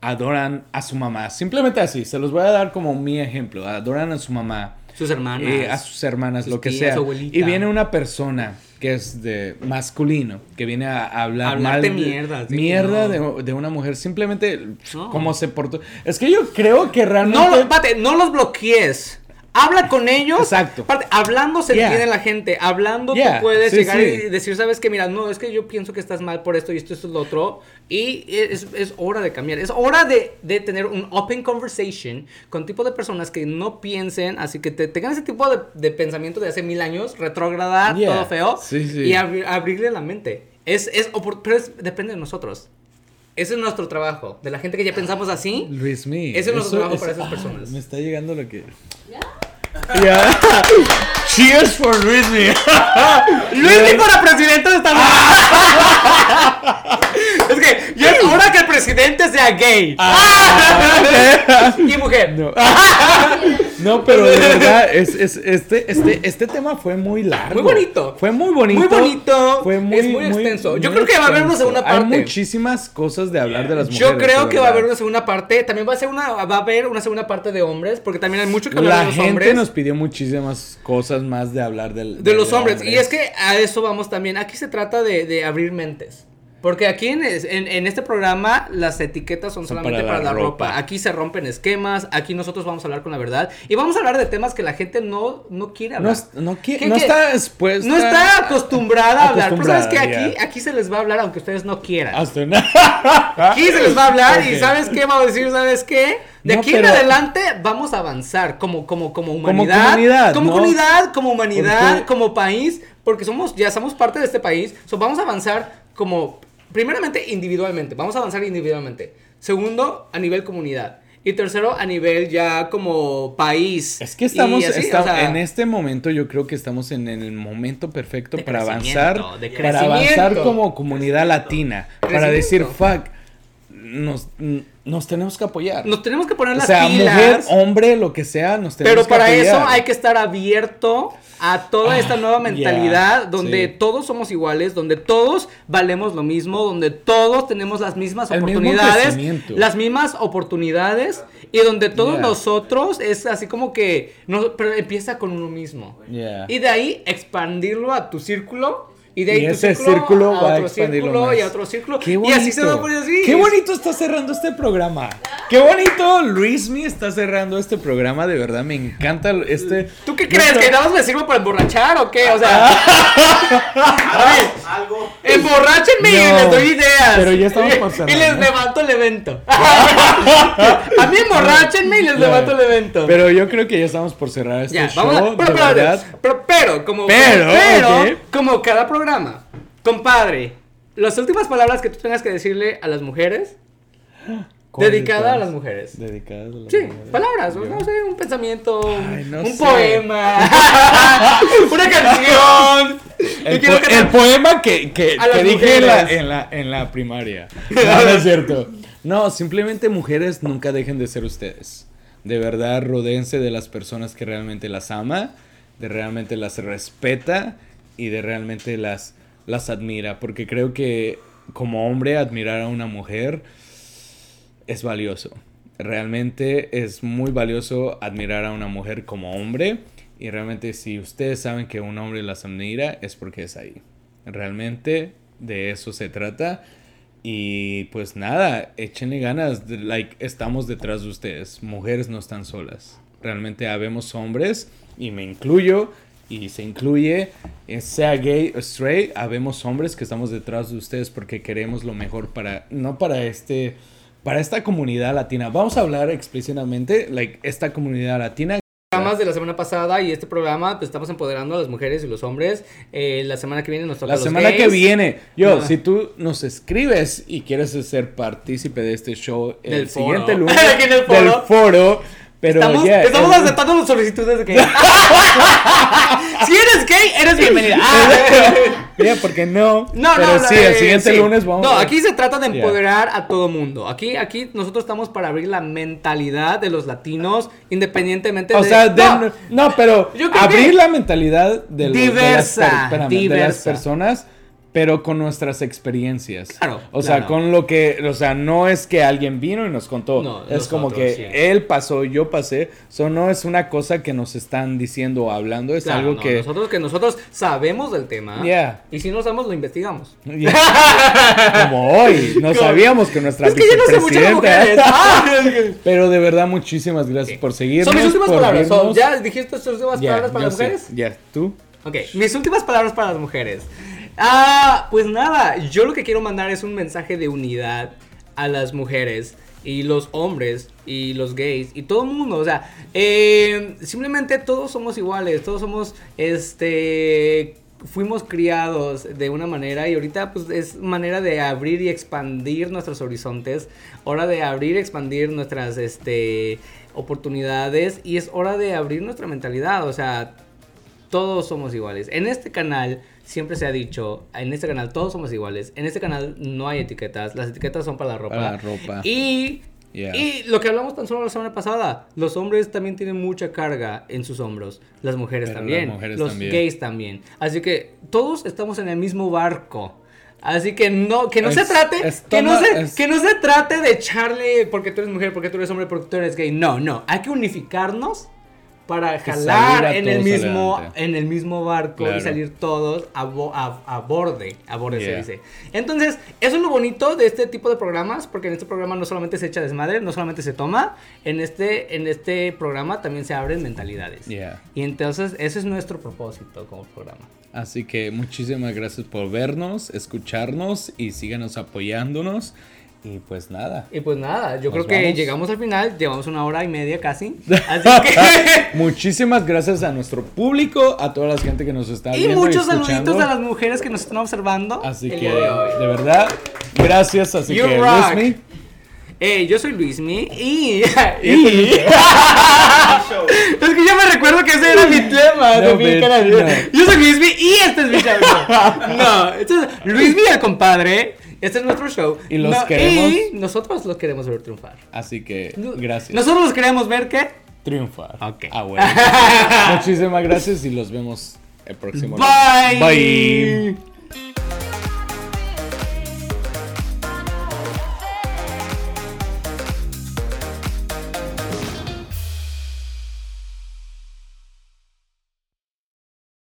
adoran a su mamá. Simplemente así, se los voy a dar como mi ejemplo. Adoran a su mamá. Sus hermanas. Eh, a sus hermanas, lo que sea. Y viene una persona que es de masculino, que viene a, hablar mal de mierda. Mierda de, una mujer, simplemente como se portó. Es que yo creo que realmente... No, espérate, no los bloquees. Habla con ellos. Exacto. hablando se entiende la gente. Hablando tú puedes llegar y decir, ¿sabes qué? Mira, no, es que yo pienso que estás mal por esto y esto, esto es lo otro. Y es, es hora de cambiar. Es hora de, de, tener un open conversation con tipo de personas que no piensen, así que te, tengan ese tipo de, de pensamiento de hace mil años, retrógrada, todo feo. Y abrirle la mente. Es, es, pero depende de nosotros. Ese es nuestro trabajo. De la gente que ya pensamos así. Luis Ese es nuestro trabajo para esas personas. me está llegando lo que. Yeah. Cheers for Luismi. Luismi para presidente de Estados es que ya es hora que el presidente sea gay. Ah. y mujer. No. No, pero de verdad, es, es, este, este, este tema fue muy largo. Muy bonito. Fue muy bonito. Muy bonito. Fue muy, es muy, extenso. Yo creo que va a haber una segunda parte. Hay muchísimas cosas de hablar de las mujeres. Yo creo que va a haber una segunda parte. También va a, ser una, va a haber una segunda parte de hombres, porque también hay mucho que hablar de los hombres. La gente nos pidió muchísimas cosas más de hablar del, de, los hombres. Y es que a eso vamos también. Aquí se trata de, de abrir mentes. Porque aquí en, en, este programa las etiquetas son, solamente para, la, ropa. Aquí se rompen esquemas, aquí nosotros vamos a hablar con la verdad y vamos a hablar de temas que la gente no, no quiere hablar. No, no, no está expuesta. No está acostumbrada a hablar. Pero sabes que aquí, aquí se les va a hablar aunque ustedes no quieran. aquí se les va a hablar y ¿sabes qué? Vamos a decir, ¿sabes qué? De aquí en adelante vamos a avanzar como, como, como humanidad. Como comunidad. Como comunidad, como humanidad, como país. Porque somos, ya somos parte de este país. So, vamos a avanzar como primeramente individualmente, vamos a avanzar individualmente. Segundo, a nivel comunidad. Y tercero, a nivel ya como país. Es que estamos, en este momento, yo creo que estamos en el momento perfecto para avanzar, para avanzar como comunidad latina, para decir, fuck, nos, nos tenemos que apoyar. Nos tenemos que poner las pilas. O sea, mujer, hombre, lo que sea, nos tenemos que apoyar. Pero para eso hay que estar abierto a toda esta nueva ah, mentalidad donde todos somos iguales, donde todos valemos lo mismo, donde todos tenemos las mismas oportunidades, las mismas oportunidades y donde todos nosotros es así como que no, pero empieza con uno mismo. Y de ahí expandirlo a tu círculo y de ahí ese círculo, a otro círculo y a otro círculo. y así se va a poner así. Qué bonito está cerrando este programa. Qué bonito Luismi está cerrando este programa. De verdad, me encanta este. ¿Tú qué crees? ¿Que nada más me sirvo para emborrachar o qué? O sea. algo. Emborráchenme y les doy ideas. Pero ya estamos por cerrar, Y les levanto el evento. a mí emborráchenme y les levanto el evento. Pero yo creo que ya estamos por cerrar este show. pero, de verdad. pero, pero, como. Pero, pero como cada programa. Compadre, las últimas palabras que tú tengas que decirle a las mujeres. Dedicada a las mujeres. Dedicadas a las sí, palabras, no sé, un pensamiento, un poema, una canción. El, poema que, que, dije en la, en la, en, la, primaria. No, es cierto. No, simplemente mujeres nunca dejen de ser ustedes. De verdad, rodense de las personas que realmente las ama, de realmente las respeta y de realmente las, las admira, porque creo que como hombre admirar a una mujer es valioso. Realmente es muy valioso admirar a una mujer como hombre y realmente si ustedes saben que un hombre las admira es porque es ahí. Realmente de eso se trata. Y pues nada, échenle ganas, like, estamos detrás de ustedes. Mujeres no están solas. Realmente habemos hombres, y me incluyo, y se incluye, eh, sea gay o straight, habemos hombres que estamos detrás de ustedes porque queremos lo mejor para, no para este, para esta comunidad latina. Vamos a hablar explícitamente, like, esta comunidad latina. Programas de la semana pasada y este programa, pues estamos empoderando a las mujeres y los hombres. Eh, la semana que viene nos toca La semana que viene, yo, si tú nos escribes y quieres ser partícipe de este show el siguiente lunes del foro pero estamos, estamos aceptando las solicitudes de gay. si eres gay, eres bienvenida. Mira, porque no. No, pero no, sí, el siguiente lunes vamos. No, aquí se trata de empoderar a todo mundo. Aquí, aquí nosotros estamos para abrir la mentalidad de los latinos, independientemente o de. O sea, no, pero abrir la mentalidad de, diversa, de las personas pero con nuestras experiencias. Claro. O sea, con lo que, o sea, no es que alguien vino y nos contó. No, es como que él pasó, yo pasé. Eso no es una cosa que nos están diciendo o hablando, es algo que nosotros que nosotros sabemos del tema. Yeah. Y si no sabemos lo investigamos. como hoy, no sabíamos que nuestra es que yo no sé muchas mujeres. Ah. pero de verdad muchísimas gracias por seguirnos. Son mis últimas palabras. ¿Ya dijiste tus últimas palabras para las mujeres? Ya, tú. Ok, mis últimas palabras para las mujeres. Ah, pues nada, yo lo que quiero mandar es un mensaje de unidad a las mujeres y los hombres y los gays y todo el mundo, o sea, eh, simplemente todos somos iguales, todos somos, este, fuimos criados de una manera y ahorita pues es manera de abrir y expandir nuestros horizontes, hora de abrir y expandir nuestras, este, oportunidades y es hora de abrir nuestra mentalidad, o sea, todos somos iguales. En este canal siempre se ha dicho, en este canal todos somos iguales, en este canal no hay etiquetas, las etiquetas son para la ropa. Para la ropa. Y, y lo que hablamos tan solo la semana pasada, los hombres también tienen mucha carga en sus hombros, las mujeres también, los gays también. Así que todos estamos en el mismo barco. Así que no, que no se trate, que, no se, que no se trate de echarle porque tú eres mujer, porque tú eres hombre, porque tú eres gay. No, no, hay que unificarnos para jalar en el mismo en el mismo barco y salir todos a, a, borde, a borde se dice. Entonces, eso es lo bonito de este tipo de programas, porque en este programa no solamente se echa desmadre, no solamente se toma, en este en este programa también se abren mentalidades. Y entonces, ese es nuestro propósito como programa. Así que muchísimas gracias por vernos, escucharnos y síganos apoyándonos. Y pues nada. Y pues nada, yo creo que llegamos al final, llevamos una hora y media casi. Así que. Muchísimas gracias a nuestro público, a toda la gente que nos está viendo. Y muchos saluditos a las mujeres que nos están observando. Así que, de, verdad, gracias. Así que, rock. Eh, yo soy Luismi y. y... es que yo me recuerdo que ese era mi tema. No, de no. Yo soy Luismi y este es mi show. No, este es Luismi el compadre. Este es nuestro show. Y los queremos. Y nosotros los queremos ver triunfar. Así que, gracias. Nosotros los queremos ver qué? Triunfar. Ok. Ah, bueno. Muchísimas gracias y los vemos el próximo. Bye. Bye.